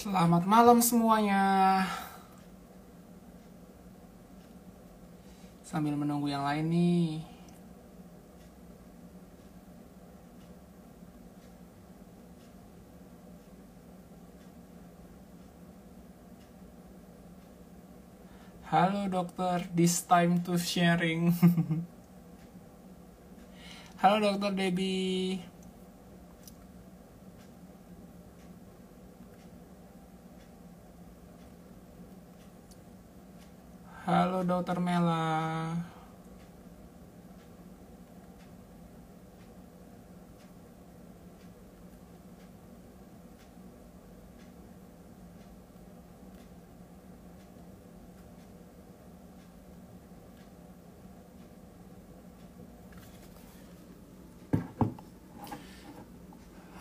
Selamat malam semuanya. Sambil menunggu yang lain nih. Halo dokter, this time to sharing. Halo dokter Debbie. Halo dokter Mela.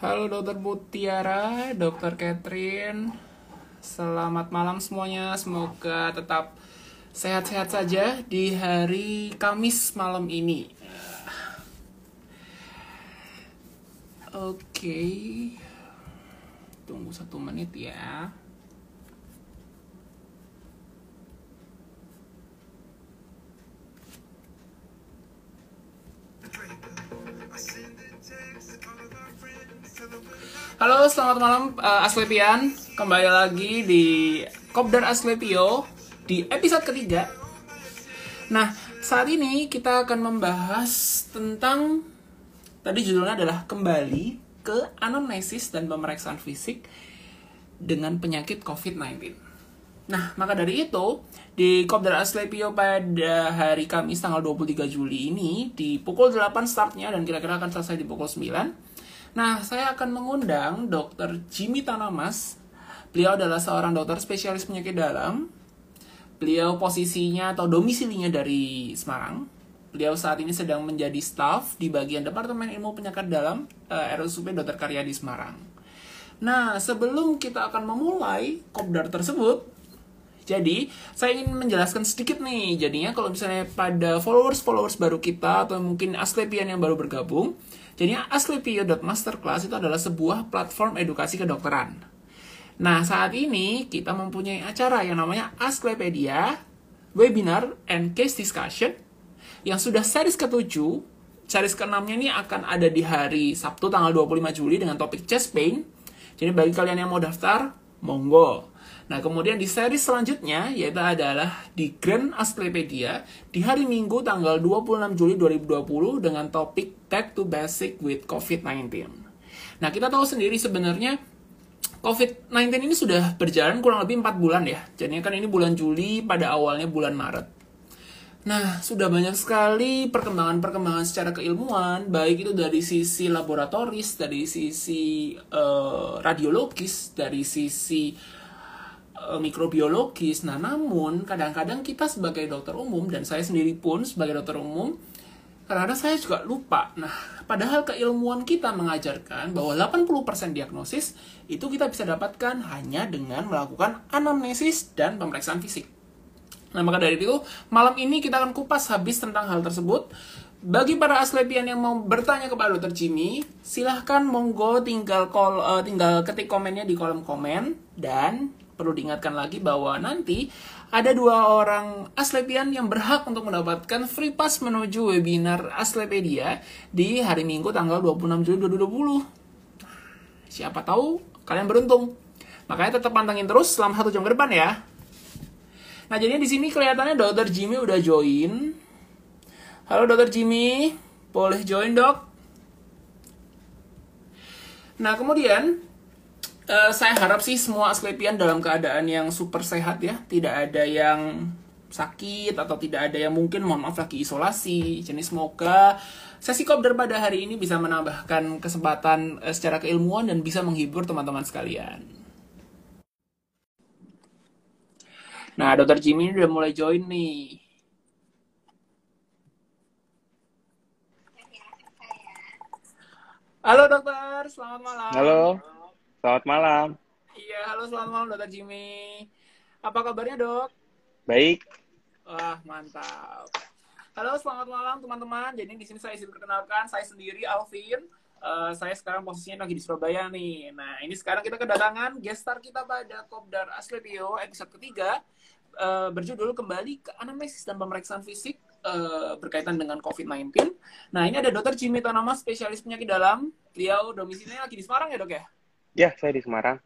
Halo dokter Mutiara, dokter Catherine. Selamat malam semuanya, semoga tetap sehat-sehat saja di hari Kamis malam ini. Oke, tunggu satu menit ya. Halo, selamat malam uh, Aslepian. Kembali lagi di Kopdar Aslepio di episode ketiga. Nah, saat ini kita akan membahas tentang tadi judulnya adalah kembali ke anamnesis dan pemeriksaan fisik dengan penyakit COVID-19. Nah, maka dari itu, di Kopdar Aslepio pada hari Kamis tanggal 23 Juli ini, di pukul 8 startnya dan kira-kira akan selesai di pukul 9, Nah, saya akan mengundang Dr. Jimmy Tanamas. Beliau adalah seorang dokter spesialis penyakit dalam. Beliau posisinya atau domisilinya dari Semarang. Beliau saat ini sedang menjadi staff di bagian Departemen Ilmu Penyakit Dalam uh, RSUP Dr. Karya di Semarang. Nah, sebelum kita akan memulai kopdar tersebut, jadi, saya ingin menjelaskan sedikit nih. Jadinya kalau misalnya pada followers-followers baru kita atau mungkin Asclepian yang baru bergabung, Jadinya Asclepio.masterclass itu adalah sebuah platform edukasi kedokteran. Nah, saat ini kita mempunyai acara yang namanya Asclepedia, Webinar and Case Discussion, yang sudah series ke-7, series ke-6-nya ini akan ada di hari Sabtu tanggal 25 Juli dengan topik chest pain. Jadi bagi kalian yang mau daftar, monggo. Nah, kemudian di seri selanjutnya yaitu adalah di Grand Asclepedia di hari Minggu tanggal 26 Juli 2020 dengan topik Back to Basic with COVID-19. Nah, kita tahu sendiri sebenarnya COVID-19 ini sudah berjalan kurang lebih 4 bulan ya. Jadinya kan ini bulan Juli, pada awalnya bulan Maret. Nah, sudah banyak sekali perkembangan-perkembangan secara keilmuan, baik itu dari sisi laboratoris, dari sisi uh, radiologis, dari sisi Eh, mikrobiologis. Nah, namun kadang-kadang kita sebagai dokter umum dan saya sendiri pun sebagai dokter umum kadang-kadang saya juga lupa. Nah, padahal keilmuan kita mengajarkan bahwa 80% diagnosis itu kita bisa dapatkan hanya dengan melakukan anamnesis dan pemeriksaan fisik. Nah, maka dari itu, malam ini kita akan kupas habis tentang hal tersebut. Bagi para aslepian yang mau bertanya kepada Dokter Jimmy, silahkan monggo tinggal call, uh, tinggal ketik komennya di kolom komen dan perlu diingatkan lagi bahwa nanti ada dua orang Aslepian yang berhak untuk mendapatkan free pass menuju webinar Aslepedia di hari Minggu tanggal 26 Juli 2020. Siapa tahu kalian beruntung. Makanya tetap pantengin terus selama satu jam ke depan ya. Nah, jadi di sini kelihatannya Dokter Jimmy udah join. Halo Dokter Jimmy, boleh join dok? Nah, kemudian uh, saya harap sih semua Asklepian dalam keadaan yang super sehat ya, tidak ada yang sakit atau tidak ada yang mungkin mohon maaf lagi isolasi. Jadi semoga sesi kopdar pada hari ini bisa menambahkan kesempatan uh, secara keilmuan dan bisa menghibur teman-teman sekalian. Nah, Dokter Jimmy udah mulai join nih. Halo dokter, selamat malam. Halo. Selamat malam. Iya, halo selamat malam Dokter Jimmy. Apa kabarnya dok? Baik. Wah, mantap. Halo, selamat malam teman-teman. Jadi di sini saya izin perkenalkan, saya sendiri Alvin, Uh, saya sekarang posisinya lagi di Surabaya nih. Nah, ini sekarang kita kedatangan guest star kita pada Kopdar Aslepio episode ketiga uh, berjudul kembali ke anamnesis dan pemeriksaan fisik uh, berkaitan dengan COVID-19. Nah, ini ada Dr. Jimmy Tanama, spesialis penyakit dalam. Beliau domisilinya lagi di Semarang ya, Dok ya? Ya, saya di Semarang.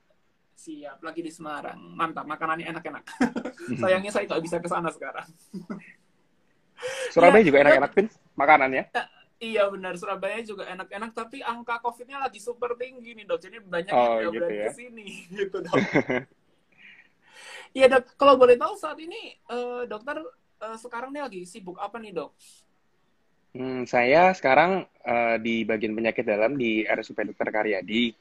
Siap, lagi di Semarang. Mantap, makanannya enak-enak. Sayangnya saya nggak bisa ke sana sekarang. Surabaya ya, juga enak-enak, Pin, makanannya. Uh, Iya benar Surabaya juga enak-enak tapi angka COVID-nya lagi super tinggi nih dok. Jadi banyak oh, yang gitu ya? ke sini gitu dok. Iya dok. Kalau boleh tahu saat ini uh, dokter uh, sekarang nih lagi sibuk apa nih dok? Hmm, saya sekarang uh, di bagian penyakit dalam di RSUP Dr. Karyadi.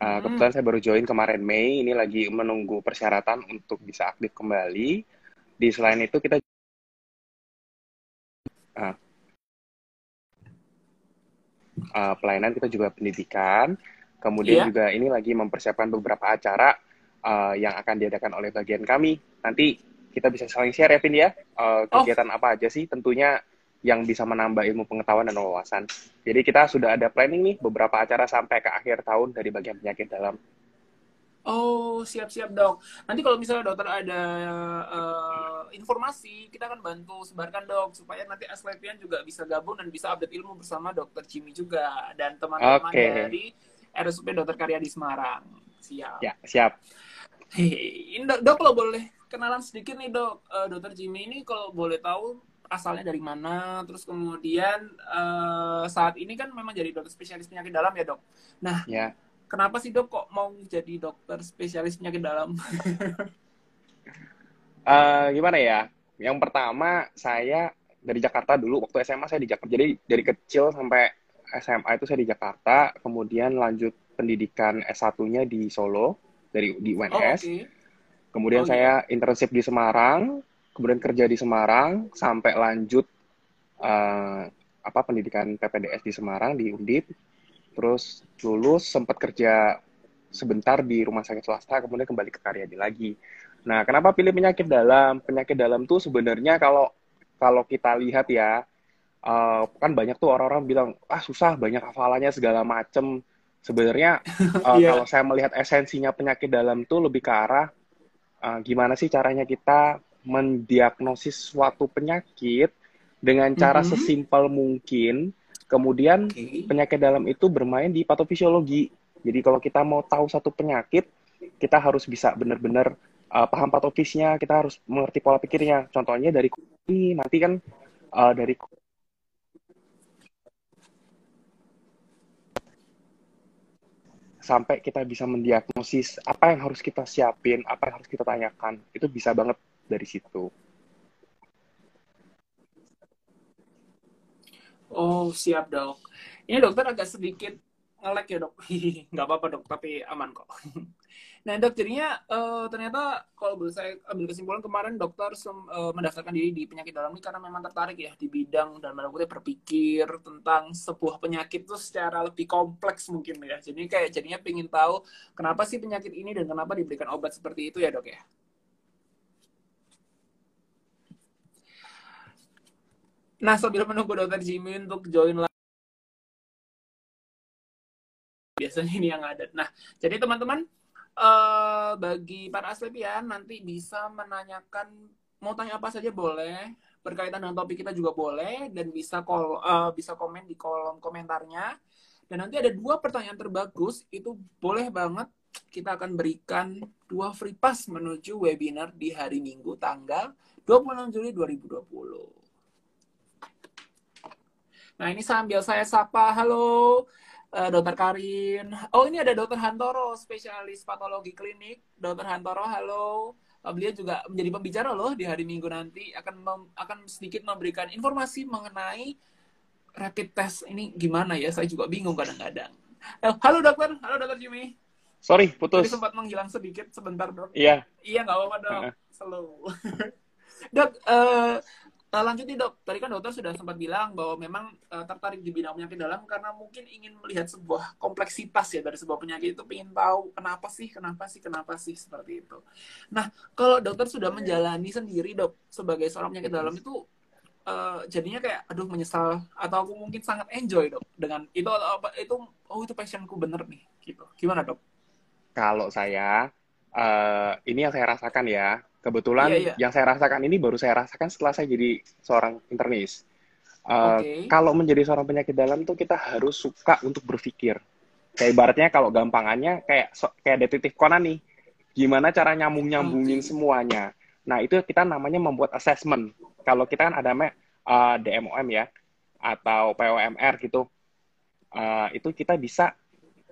Uh. Kebetulan saya baru join kemarin Mei. Ini lagi menunggu persyaratan untuk bisa aktif kembali. Di selain itu kita uh, uh, pelayanan, kita juga pendidikan. Kemudian yeah. juga ini lagi mempersiapkan beberapa acara uh, yang akan diadakan oleh bagian kami. Nanti kita bisa saling share ya, Pin ya. Uh, kegiatan oh. apa aja sih? Tentunya yang bisa menambah ilmu pengetahuan dan wawasan. Jadi kita sudah ada planning nih beberapa acara sampai ke akhir tahun dari bagian penyakit dalam. Oh, siap-siap dok. Nanti kalau misalnya dokter ada uh, informasi, kita akan bantu sebarkan dok, supaya nanti Aslepian juga bisa gabung dan bisa update ilmu bersama dokter Jimmy juga dan teman-teman okay. dari RSUP Dokter Karya di Semarang. Siap. Ya, siap. Hei, dok, dok kalau boleh kenalan sedikit nih dok, uh, dokter Jimmy ini kalau boleh tahu asalnya dari mana, terus kemudian uh, saat ini kan memang jadi dokter spesialis penyakit dalam ya dok. Nah, ya kenapa sih dok kok mau jadi dokter spesialis penyakit dalam? uh, gimana ya? Yang pertama saya dari Jakarta dulu waktu SMA saya di Jakarta. Jadi dari kecil sampai SMA itu saya di Jakarta, kemudian lanjut pendidikan S1-nya di Solo dari di UNS. Oh, okay. Kemudian oh, saya iya. internship di Semarang, kemudian kerja di Semarang sampai lanjut uh, apa pendidikan PPDS di Semarang di Undip. Terus lulus sempat kerja sebentar di rumah sakit swasta kemudian kembali ke Karyadi lagi. Nah kenapa pilih penyakit dalam? Penyakit dalam tuh sebenarnya kalau kalau kita lihat ya uh, kan banyak tuh orang-orang bilang ah susah banyak hafalannya segala macem. Sebenarnya uh, yeah. kalau saya melihat esensinya penyakit dalam tuh lebih ke arah uh, gimana sih caranya kita mendiagnosis suatu penyakit dengan cara mm -hmm. sesimpel mungkin Kemudian okay. penyakit dalam itu bermain di patofisiologi. Jadi kalau kita mau tahu satu penyakit, kita harus bisa benar-benar uh, paham patofisnya, kita harus mengerti pola pikirnya. Contohnya dari ini nanti kan uh, dari sampai kita bisa mendiagnosis apa yang harus kita siapin, apa yang harus kita tanyakan. Itu bisa banget dari situ. Oh, siap dok. Ini dokter agak sedikit ngelek ya dok. Nggak apa-apa dok, tapi aman kok. Nah dok, jadinya uh, ternyata kalau boleh saya ambil kesimpulan kemarin dokter uh, mendaftarkan diri di penyakit dalam ini karena memang tertarik ya di bidang dan kutip berpikir tentang sebuah penyakit itu secara lebih kompleks mungkin ya. Jadi kayak jadinya pengen tahu kenapa sih penyakit ini dan kenapa diberikan obat seperti itu ya dok ya. Nah, sambil menunggu dokter Jimmy untuk join lagi. Biasanya ini yang ada. Nah, jadi teman-teman, uh, bagi para aslepian nanti bisa menanyakan, mau tanya apa saja boleh, berkaitan dengan topik kita juga boleh, dan bisa kol, uh, bisa komen di kolom komentarnya. Dan nanti ada dua pertanyaan terbagus, itu boleh banget kita akan berikan dua free pass menuju webinar di hari Minggu tanggal 26 Juli 2020. Nah, ini sambil saya sapa, halo uh, Dokter Karin. Oh, ini ada Dokter Hantoro, spesialis patologi klinik. Dokter Hantoro, halo. Uh, beliau juga menjadi pembicara loh di hari Minggu nanti akan mem akan sedikit memberikan informasi mengenai rapid test ini gimana ya? Saya juga bingung kadang-kadang. Eh, halo dokter, halo dokter Jimmy. Sorry, putus. Jadi sempat menghilang sedikit sebentar dok. Iya. Iya nggak apa-apa dok. Slow. dok, uh, Uh, lanjut nih dok, tadi kan dokter sudah sempat bilang bahwa memang uh, tertarik di bidang penyakit dalam karena mungkin ingin melihat sebuah kompleksitas ya dari sebuah penyakit itu, ingin tahu kenapa sih, kenapa sih, kenapa sih seperti itu. Nah, kalau dokter sudah menjalani sendiri dok sebagai seorang penyakit dalam itu uh, jadinya kayak aduh menyesal atau aku mungkin sangat enjoy dok dengan itu apa itu oh itu passionku bener nih gitu. Gimana dok? Kalau saya uh, ini yang saya rasakan ya kebetulan yeah, yeah. yang saya rasakan ini baru saya rasakan setelah saya jadi seorang internis uh, okay. kalau menjadi seorang penyakit dalam tuh kita harus suka untuk berpikir kayak ibaratnya kalau gampangannya kayak kayak detektif Conan nih gimana cara nyambung nyambungin okay. semuanya nah itu kita namanya membuat assessment kalau kita kan ada uh, eh, DMOM ya atau POMR gitu uh, itu kita bisa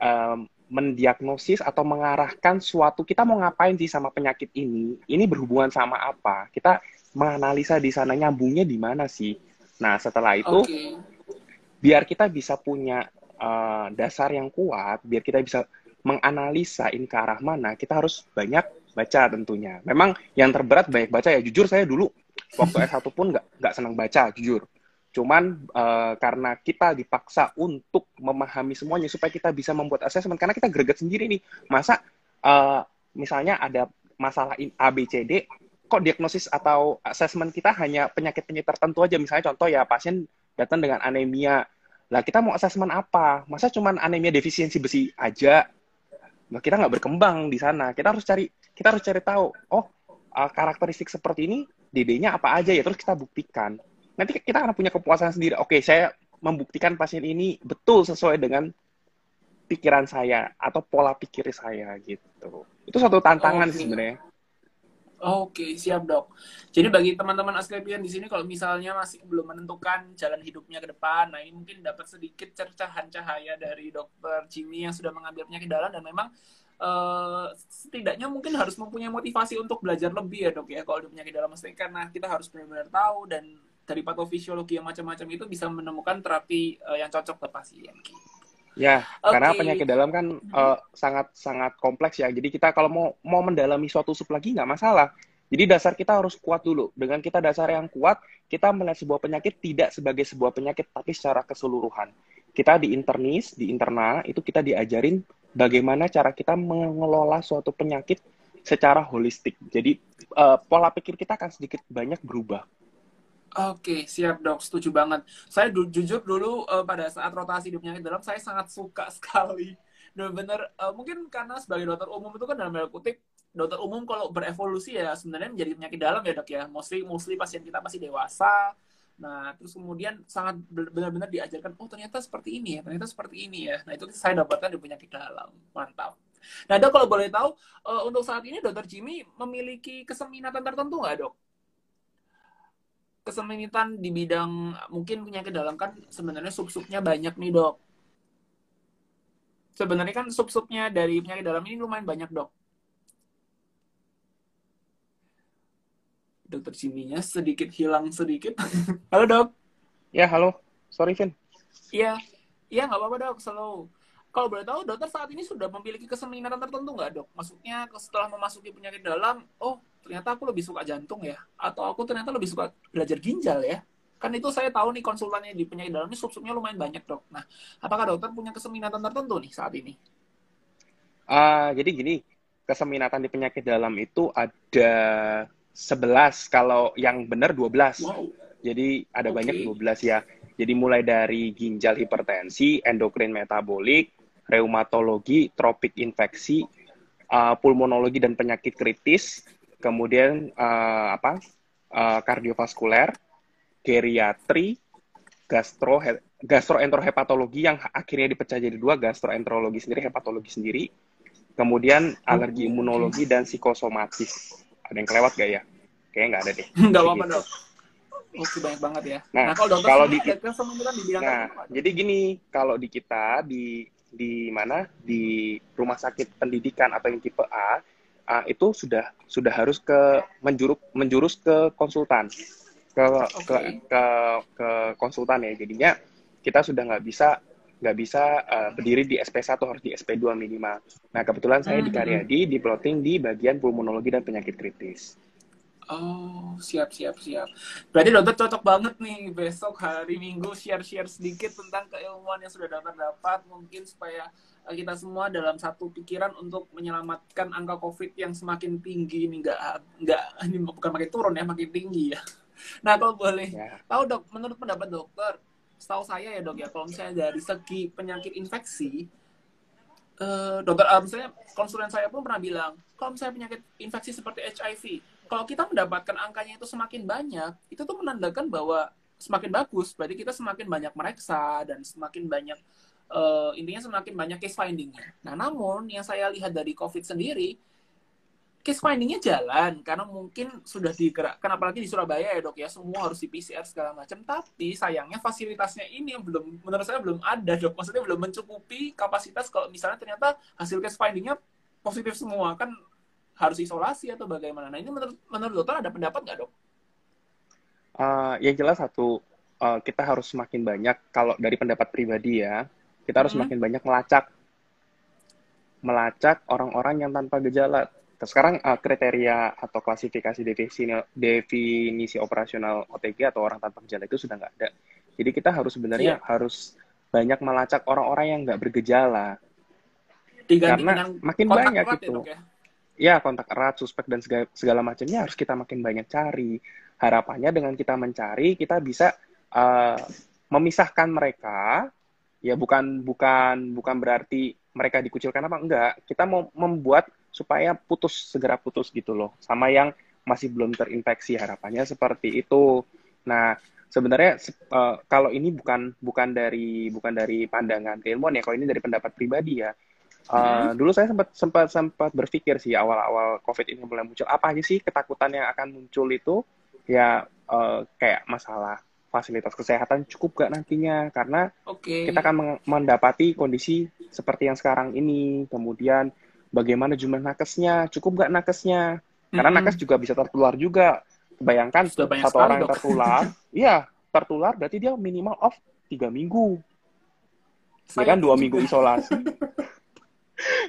um, mendiagnosis atau mengarahkan suatu kita mau ngapain sih sama penyakit ini? Ini berhubungan sama apa? Kita menganalisa di sana nyambungnya di mana sih? Nah setelah itu okay. biar kita bisa punya uh, dasar yang kuat biar kita bisa menganalisa ini ke arah mana kita harus banyak baca tentunya. Memang yang terberat banyak baca ya jujur saya dulu waktu S1 pun nggak nggak senang baca jujur cuman uh, karena kita dipaksa untuk memahami semuanya supaya kita bisa membuat assessment karena kita greget sendiri nih masa uh, misalnya ada masalah A B C D kok diagnosis atau assessment kita hanya penyakit-penyakit tertentu aja misalnya contoh ya pasien datang dengan anemia lah kita mau asesmen apa? Masa cuma anemia defisiensi besi aja? Nah, kita nggak berkembang di sana. Kita harus cari kita harus cari tahu, oh uh, karakteristik seperti ini DD-nya apa aja ya terus kita buktikan. Nanti kita akan punya kepuasan sendiri. Oke, saya membuktikan pasien ini betul sesuai dengan pikiran saya atau pola pikir saya gitu. Itu satu tantangan oh, sebenarnya. Oke, siap dok. Jadi bagi teman-teman Asklepian di sini kalau misalnya masih belum menentukan jalan hidupnya ke depan, nah ini mungkin dapat sedikit cercahan cahaya dari dokter Jimmy yang sudah mengambil penyakit dalam dan memang uh, setidaknya mungkin harus mempunyai motivasi untuk belajar lebih ya dok ya kalau di penyakit dalam mesti karena kita harus benar-benar tahu dan dari patofisiologi yang macam-macam itu bisa menemukan terapi uh, yang cocok ke pasien. Gitu. Ya, okay. karena penyakit dalam kan uh, sangat sangat kompleks ya. Jadi kita kalau mau mau mendalami suatu sub lagi nggak masalah. Jadi dasar kita harus kuat dulu. Dengan kita dasar yang kuat, kita melihat sebuah penyakit tidak sebagai sebuah penyakit, tapi secara keseluruhan. Kita di internis, di internal, itu kita diajarin bagaimana cara kita mengelola suatu penyakit secara holistik. Jadi uh, pola pikir kita akan sedikit banyak berubah. Oke, siap dok, setuju banget. Saya du jujur dulu uh, pada saat rotasi di penyakit dalam, saya sangat suka sekali. Dan benar, uh, mungkin karena sebagai dokter umum itu kan dalam tanda kutip, dokter umum kalau berevolusi ya sebenarnya menjadi penyakit dalam ya dok ya. Mostly, mostly pasien kita masih dewasa. Nah, terus kemudian sangat benar-benar diajarkan, oh ternyata seperti ini ya, ternyata seperti ini ya. Nah, itu saya dapatkan di penyakit dalam. Mantap. Nah, dok kalau boleh tahu, uh, untuk saat ini dokter Jimmy memiliki keseminatan tertentu nggak dok? Keseminitan di bidang mungkin penyakit dalam kan sebenarnya sub-subnya banyak nih dok. Sebenarnya kan sub-subnya dari penyakit dalam ini lumayan banyak dok. Dokter Jimmy-nya sedikit hilang sedikit. halo dok. Ya halo. Sorry Vin. Iya. Iya nggak apa-apa dok. Selalu. Kalau boleh tahu, dokter saat ini sudah memiliki keseminatan tertentu nggak dok? Maksudnya setelah memasuki penyakit dalam, oh ternyata aku lebih suka jantung ya. Atau aku ternyata lebih suka belajar ginjal ya. Kan itu saya tahu nih konsultannya di penyakit dalam ini sub-subnya lumayan banyak dok. Nah apakah dokter punya keseminatan tertentu nih saat ini? Uh, jadi gini keseminatan di penyakit dalam itu ada 11 kalau yang benar 12 wow. jadi ada okay. banyak 12 ya. Jadi mulai dari ginjal hipertensi endokrin metabolik reumatologi tropik infeksi uh, pulmonologi dan penyakit kritis kemudian uh, apa uh, kardiovaskuler, geriatri, gastro gastroenterohepatologi yang akhirnya dipecah jadi dua, gastroenterologi sendiri, hepatologi sendiri, kemudian alergi imunologi dan psikosomatis. Ada yang kelewat gak ya? Kayaknya nggak ada deh. Nggak apa-apa dok. Oke banyak banget ya. Nah, nah kalau, kalau di, di nah, jadi gini, kalau di kita di di mana di rumah sakit pendidikan atau yang tipe A uh, itu sudah sudah harus ke menjurus menjurus ke konsultan ke okay. ke, ke ke konsultan ya jadinya kita sudah nggak bisa nggak bisa uh, berdiri di SP1 harus di SP2 minimal. Nah kebetulan saya mm -hmm. di hmm, hmm. Karyadi di plotting di bagian pulmonologi dan penyakit kritis. Oh, siap, siap, siap. Berarti dokter cocok banget nih besok hari Minggu share-share sedikit tentang keilmuan yang sudah dokter dapat. Mungkin supaya Eh, kita semua dalam satu pikiran untuk menyelamatkan angka COVID yang semakin tinggi ini nggak nggak ini bukan makin turun ya makin tinggi ya. nah kalau boleh ya. tahu dok menurut pendapat dokter setahu saya ya dok ya kalau misalnya dari segi penyakit infeksi uh, dokter uh, misalnya konsulen saya pun pernah bilang kalau misalnya penyakit infeksi seperti HIV kalau kita mendapatkan angkanya itu semakin banyak itu tuh menandakan bahwa semakin bagus. Berarti kita semakin banyak mereksa dan semakin banyak uh, intinya semakin banyak case findingnya. Nah namun yang saya lihat dari covid sendiri case findingnya jalan karena mungkin sudah digerakkan apalagi di Surabaya ya dok ya. Semua harus di PCR segala macam. Tapi sayangnya fasilitasnya ini belum menurut saya belum ada dok. Maksudnya belum mencukupi kapasitas kalau misalnya ternyata hasil case findingnya positif semua. Kan harus isolasi atau bagaimana nah ini menurut menurut dokter ada pendapat nggak dok? Uh, yang jelas satu uh, kita harus semakin banyak kalau dari pendapat pribadi ya kita harus hmm. semakin banyak melacak melacak orang-orang yang tanpa gejala sekarang uh, kriteria atau klasifikasi definisi, definisi operasional OTG atau orang tanpa gejala itu sudah nggak ada. Jadi kita harus sebenarnya yeah. harus banyak melacak orang-orang yang nggak bergejala. Diganti Karena makin banyak ya, itu. Ya, ya, kontak erat, suspek dan segala, segala macamnya harus kita makin banyak cari. Harapannya dengan kita mencari, kita bisa uh, memisahkan mereka. Ya bukan bukan bukan berarti mereka dikucilkan apa enggak. Kita mau membuat supaya putus segera putus gitu loh sama yang masih belum terinfeksi harapannya seperti itu. Nah, sebenarnya uh, kalau ini bukan bukan dari bukan dari pandangan keilmuan ya, kalau ini dari pendapat pribadi ya. Uh, hmm. Dulu saya sempat sempat sempat berpikir sih awal-awal COVID ini mulai muncul apa aja sih ketakutan yang akan muncul itu ya uh, kayak masalah fasilitas kesehatan cukup gak nantinya karena okay. kita akan mendapati kondisi seperti yang sekarang ini kemudian bagaimana jumlah nakesnya, cukup nggak nakesnya? Karena mm -hmm. nakes juga bisa tertular juga. Bayangkan satu orang yang tertular, iya tertular berarti dia minimal off tiga minggu. Ya kan dua minggu isolasi.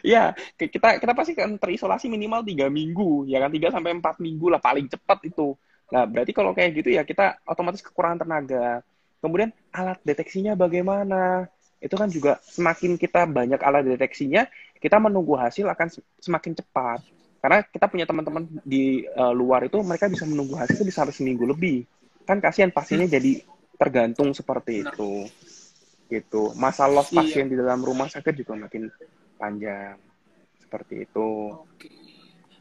Iya, kita kita pasti kan terisolasi minimal tiga minggu, ya kan tiga sampai empat minggu lah paling cepat itu. Nah, berarti kalau kayak gitu ya kita otomatis kekurangan tenaga. Kemudian alat deteksinya bagaimana? Itu kan juga semakin kita banyak alat deteksinya, kita menunggu hasil akan semakin cepat. Karena kita punya teman-teman di uh, luar itu mereka bisa menunggu hasil itu bisa sampai seminggu lebih. Kan kasihan pasiennya jadi tergantung seperti itu. Gitu. Masa loss iya. pasien di dalam rumah sakit juga makin panjang. Seperti itu. Oke.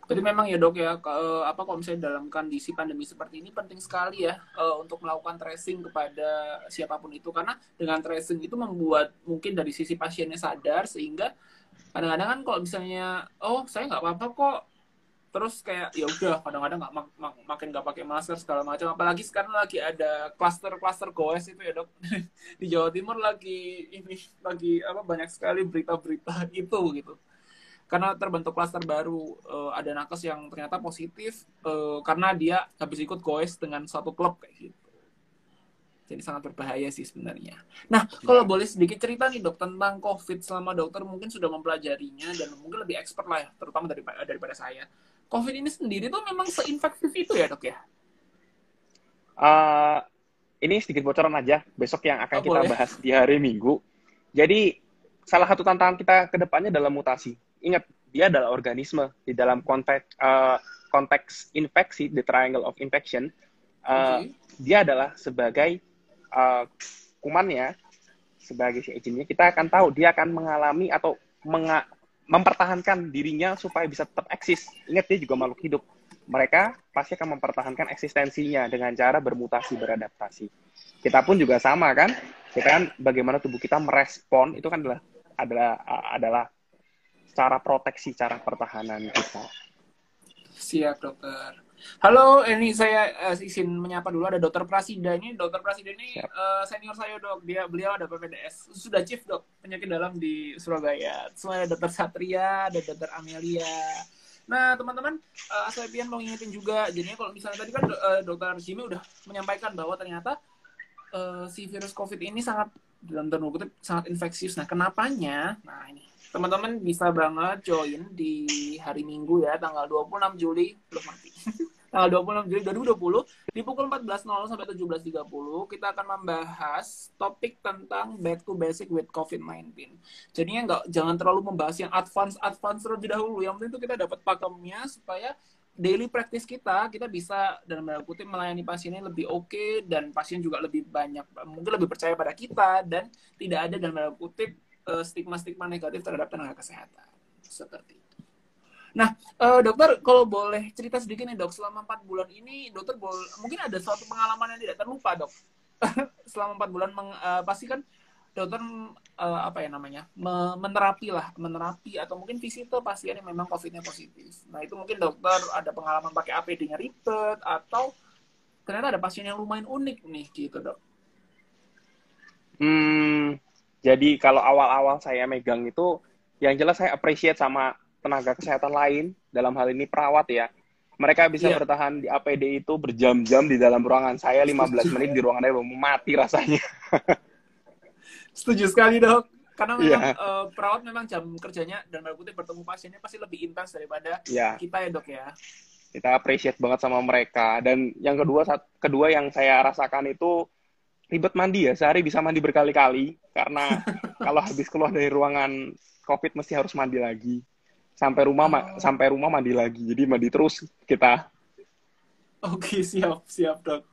Jadi memang ya dok ya, ke, apa kalau misalnya dalam kondisi pandemi seperti ini penting sekali ya uh, untuk melakukan tracing kepada siapa pun itu karena dengan tracing itu membuat mungkin dari sisi pasiennya sadar sehingga kadang-kadang kan kalau misalnya oh saya nggak apa-apa kok terus kayak ya udah kadang-kadang nggak mak mak makin nggak pakai masker segala macam. Apalagi sekarang lagi ada klaster-klaster goes itu ya dok. Di Jawa Timur lagi ini lagi apa banyak sekali berita-berita itu gitu. Karena terbentuk klaster baru uh, ada nakes yang ternyata positif uh, karena dia habis ikut goes dengan satu klub kayak gitu. Jadi sangat berbahaya sih sebenarnya. Nah, kalau boleh sedikit cerita nih dok tentang COVID selama dokter mungkin sudah mempelajarinya dan mungkin lebih expert lah ya, terutama daripada, daripada saya. COVID ini sendiri tuh memang seinfektif itu ya dok ya? Uh, ini sedikit bocoran aja, besok yang akan oh, kita boleh. bahas di hari Minggu. Jadi, salah satu tantangan kita ke depannya adalah mutasi. Ingat, dia adalah organisme di dalam konteks uh, konteks infeksi, the triangle of infection. Uh, okay. Dia adalah sebagai uh, kumannya sebagai si agentnya kita akan tahu dia akan mengalami atau menga mempertahankan dirinya supaya bisa tetap eksis. Ingat dia juga makhluk hidup. Mereka pasti akan mempertahankan eksistensinya dengan cara bermutasi, beradaptasi. Kita pun juga sama kan? Kita kan bagaimana tubuh kita merespon itu kan adalah adalah adalah cara proteksi, cara pertahanan kita. Siap, dokter. Halo, ini saya uh, izin menyapa dulu ada Dokter Prasida ini. Dokter Prasida ini uh, senior saya dok. Dia beliau ada PPDS, sudah chief dok penyakit dalam di Surabaya. Semua ada Dokter Satria, ada Dokter Amelia. Nah, teman-teman, uh, saya pian mau ngingetin juga. Jadi kalau misalnya tadi kan uh, Dokter Jimmy udah menyampaikan bahwa ternyata uh, si virus COVID ini sangat dalam tanda kutip sangat infeksius. Nah, kenapanya? Nah, ini teman-teman bisa banget join di hari Minggu ya tanggal 26 Juli. Belum mati. Tanggal 26 Juli 2020 di pukul 14.00 sampai 17.30 kita akan membahas topik tentang back to basic with COVID-19 jadinya nggak jangan terlalu membahas yang advance advance terlebih dahulu. Yang penting itu kita dapat pakemnya supaya daily practice kita kita bisa dalam tanda kutip melayani pasiennya lebih oke okay, dan pasien juga lebih banyak mungkin lebih percaya pada kita dan tidak ada dalam tanda kutip stigma-stigma negatif terhadap tenaga kesehatan seperti itu. Nah, uh, dokter kalau boleh cerita sedikit nih dok, selama empat bulan ini dokter boleh mungkin ada suatu pengalaman yang tidak terlupa dok. selama empat bulan meng, uh, pasti kan dokter uh, apa ya namanya menerapi lah menerapi atau mungkin visite pasien yang memang covidnya positif nah itu mungkin dokter ada pengalaman pakai APD-nya ribet atau ternyata ada pasien yang lumayan unik nih gitu dok hmm jadi kalau awal-awal saya megang itu yang jelas saya appreciate sama tenaga kesehatan lain dalam hal ini perawat ya mereka bisa yeah. bertahan di APD itu berjam-jam di dalam ruangan saya 15 menit di ruangan saya mau mati rasanya Setuju sekali dok. Karena memang yeah. Iya. uh, perawat memang jam kerjanya dan berikutnya bertemu pasiennya pasti lebih intens daripada yeah. kita ya dok ya. Kita appreciate banget sama mereka. Dan yang kedua, kedua yang saya rasakan itu ribet mandi ya. Sehari bisa mandi berkali-kali karena kalau habis keluar dari ruangan COVID mesti harus mandi lagi. Sampai rumah oh. sampai rumah mandi lagi. Jadi mandi terus kita. Oke, siap, siap, Dok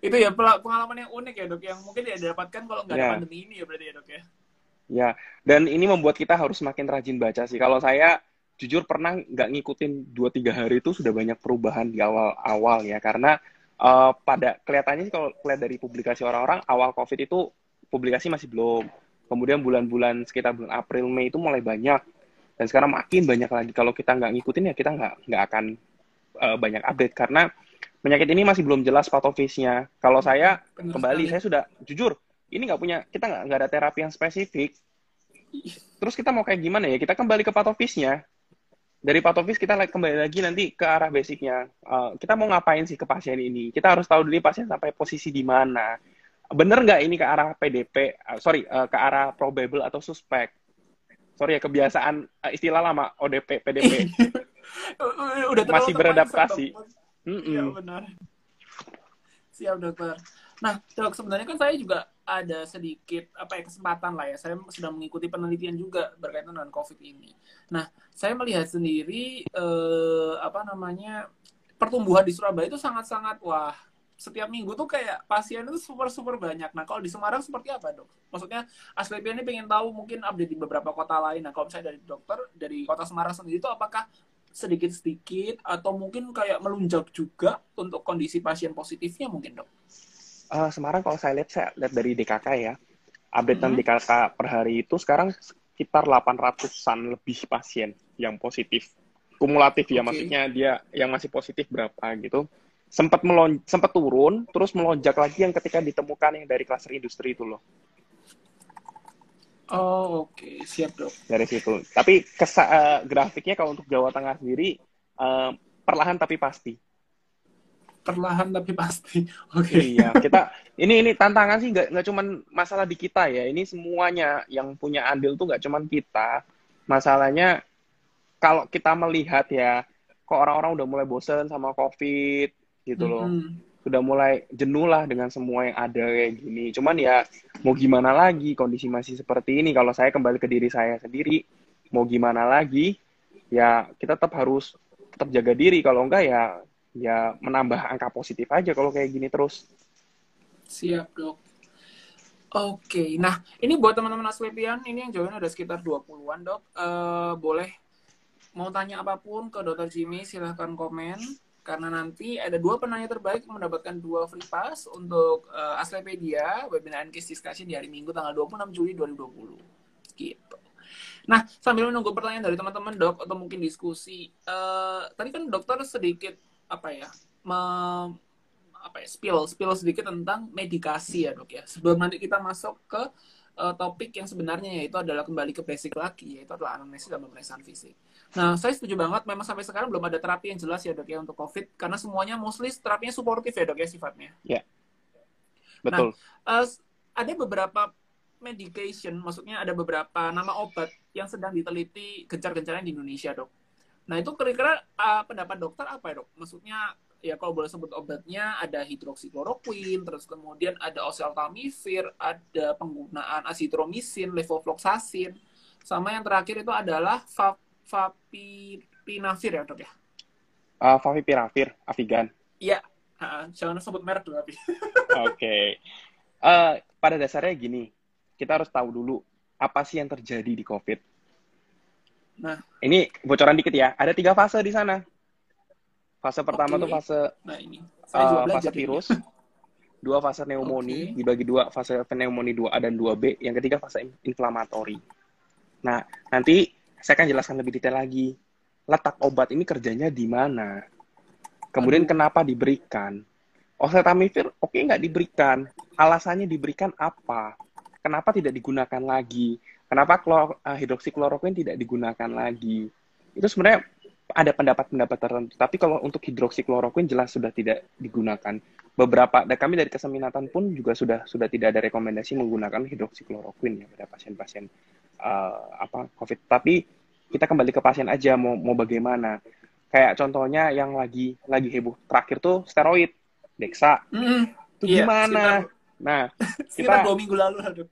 itu ya pengalaman yang unik ya dok yang mungkin tidak didapatkan kalau nggak ada ya. pandemi ini ya berarti ya dok ya ya dan ini membuat kita harus semakin rajin baca sih kalau saya jujur pernah nggak ngikutin dua tiga hari itu sudah banyak perubahan di awal-awal ya karena uh, pada kelihatannya sih kalau lihat dari publikasi orang-orang awal covid itu publikasi masih belum kemudian bulan-bulan sekitar bulan April Mei itu mulai banyak dan sekarang makin banyak lagi kalau kita nggak ngikutin ya kita nggak nggak akan uh, banyak update karena penyakit ini masih belum jelas patofisnya. Kalau saya Benar kembali, sekali. saya sudah jujur, ini nggak punya, kita nggak ada terapi yang spesifik. Terus kita mau kayak gimana ya? Kita kembali ke patofisnya. Dari patofis kita kembali lagi nanti ke arah basicnya. Uh, kita mau ngapain sih ke pasien ini? Kita harus tahu dulu pasien sampai posisi di mana. Bener nggak ini ke arah PDP? Uh, sorry, uh, ke arah probable atau suspek? Sorry ya kebiasaan uh, istilah lama ODP, PDP. Udah masih beradaptasi. Iya mm -mm. benar. Siap dokter. Nah dok sebenarnya kan saya juga ada sedikit apa ya kesempatan lah ya. Saya sedang mengikuti penelitian juga berkaitan dengan COVID ini. Nah saya melihat sendiri eh, apa namanya pertumbuhan di Surabaya itu sangat-sangat wah setiap minggu tuh kayak pasien itu super super banyak. Nah kalau di Semarang seperti apa dok? Maksudnya Aslepia ini pengen tahu mungkin update di beberapa kota lain. Nah kalau misalnya dari dokter dari kota Semarang sendiri itu apakah sedikit-sedikit atau mungkin kayak melunjak juga untuk kondisi pasien positifnya mungkin dok? Uh, Semarang kalau saya lihat saya lihat dari DKK ya update hmm. DKK per hari itu sekarang sekitar 800-an lebih pasien yang positif kumulatif ya okay. maksudnya dia yang masih positif berapa gitu sempat melon sempat turun terus melonjak lagi yang ketika ditemukan yang dari klaster industri itu loh Oh oke okay. siap dok. Dari situ. Tapi kesa uh, grafiknya kalau untuk Jawa Tengah sendiri uh, perlahan tapi pasti. Perlahan tapi pasti. Oke. Okay. Iya kita ini ini tantangan sih nggak nggak cuma masalah di kita ya. Ini semuanya yang punya andil tuh nggak cuma kita. Masalahnya kalau kita melihat ya, kok orang-orang udah mulai bosen sama COVID gitu loh. Mm -hmm sudah mulai jenuh lah dengan semua yang ada kayak gini. Cuman ya mau gimana lagi kondisi masih seperti ini. Kalau saya kembali ke diri saya sendiri, mau gimana lagi? Ya kita tetap harus tetap jaga diri. Kalau enggak ya ya menambah angka positif aja kalau kayak gini terus. Siap dok. Oke, nah ini buat teman-teman Aslepian, ini yang join ada sekitar 20-an dok. Uh, boleh mau tanya apa pun ke Dokter Jimmy, silahkan komen karena nanti ada dua penanya terbaik mendapatkan dua free pass untuk uh, Aslepedia webinar and case discussion di hari Minggu tanggal 26 Juli 2020. Gitu. Nah, sambil menunggu pertanyaan dari teman-teman dok atau mungkin diskusi, uh, tadi kan dokter sedikit apa ya, me, apa ya, spill spill sedikit tentang medikasi ya dok ya. Sebelum nanti kita masuk ke uh, topik yang sebenarnya yaitu adalah kembali ke basic lagi, yaitu adalah anamnesis dan pemeriksaan fisik. Nah, saya setuju banget. Memang sampai sekarang belum ada terapi yang jelas ya dok ya untuk COVID, karena semuanya mostly terapinya suportif ya dok ya sifatnya. Ya, betul. Nah, uh, ada beberapa medication, maksudnya ada beberapa nama obat yang sedang diteliti gencar-gencarnya di Indonesia dok. Nah itu kira-kira uh, pendapat dokter apa ya dok? Maksudnya ya kalau boleh sebut obatnya ada hidroksikloroquine, terus kemudian ada oseltamivir, ada penggunaan asitromisin, levofloxacin, sama yang terakhir itu adalah favipiravir ya dok ya? Uh, Favipiravir, Avigan. Iya, uh, jangan sebut merek dulu tapi. Oke. Okay. Uh, pada dasarnya gini, kita harus tahu dulu apa sih yang terjadi di COVID. Nah, ini bocoran dikit ya. Ada tiga fase di sana. Fase pertama okay. tuh fase nah, ini. uh, fase virus. dua fase pneumonia, okay. dibagi dua fase pneumonia 2A dan 2B, yang ketiga fase inflamatori. Nah, nanti saya akan jelaskan lebih detail lagi. Letak obat ini kerjanya di mana? Kemudian Aduh. kenapa diberikan? Oseltamivir oke okay, nggak diberikan? Alasannya diberikan apa? Kenapa tidak digunakan lagi? Kenapa klor, uh, hidroksikloroquine tidak digunakan lagi? Itu sebenarnya ada pendapat-pendapat tertentu. Tapi kalau untuk hidroksikloroquine jelas sudah tidak digunakan. Beberapa, dan kami dari keseminatan pun juga sudah sudah tidak ada rekomendasi menggunakan hidroksikloroquine ya pada pasien-pasien uh, apa COVID. Tapi kita kembali ke pasien aja mau mau bagaimana. Kayak contohnya yang lagi lagi heboh terakhir tuh steroid, Dexa. Mm -hmm. Itu iya, gimana? Sekitar, nah, kita dua minggu lalu aduh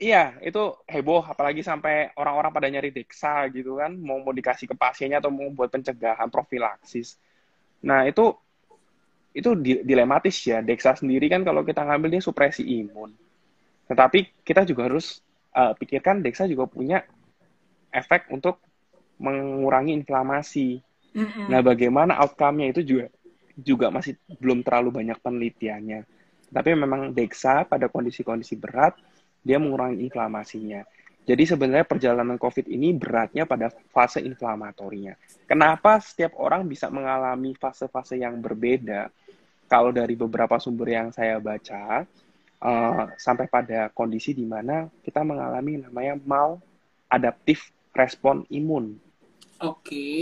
Iya, itu heboh, apalagi sampai orang-orang pada nyari deksa gitu kan, mau mau dikasih ke pasiennya atau mau buat pencegahan profilaksis. Nah itu itu dilematis ya. Deksa sendiri kan kalau kita ngambil dia supresi imun. Tetapi kita juga harus uh, pikirkan deksa juga punya efek untuk mengurangi inflamasi. Mm -hmm. Nah bagaimana outcome-nya itu juga juga masih belum terlalu banyak penelitiannya. Tapi memang deksa pada kondisi-kondisi berat dia mengurangi inflamasinya. Jadi sebenarnya perjalanan COVID ini beratnya pada fase inflamatorinya. Kenapa setiap orang bisa mengalami fase-fase yang berbeda? Kalau dari beberapa sumber yang saya baca, uh, sampai pada kondisi di mana kita mengalami namanya maladaptif respon imun. Oke. Okay.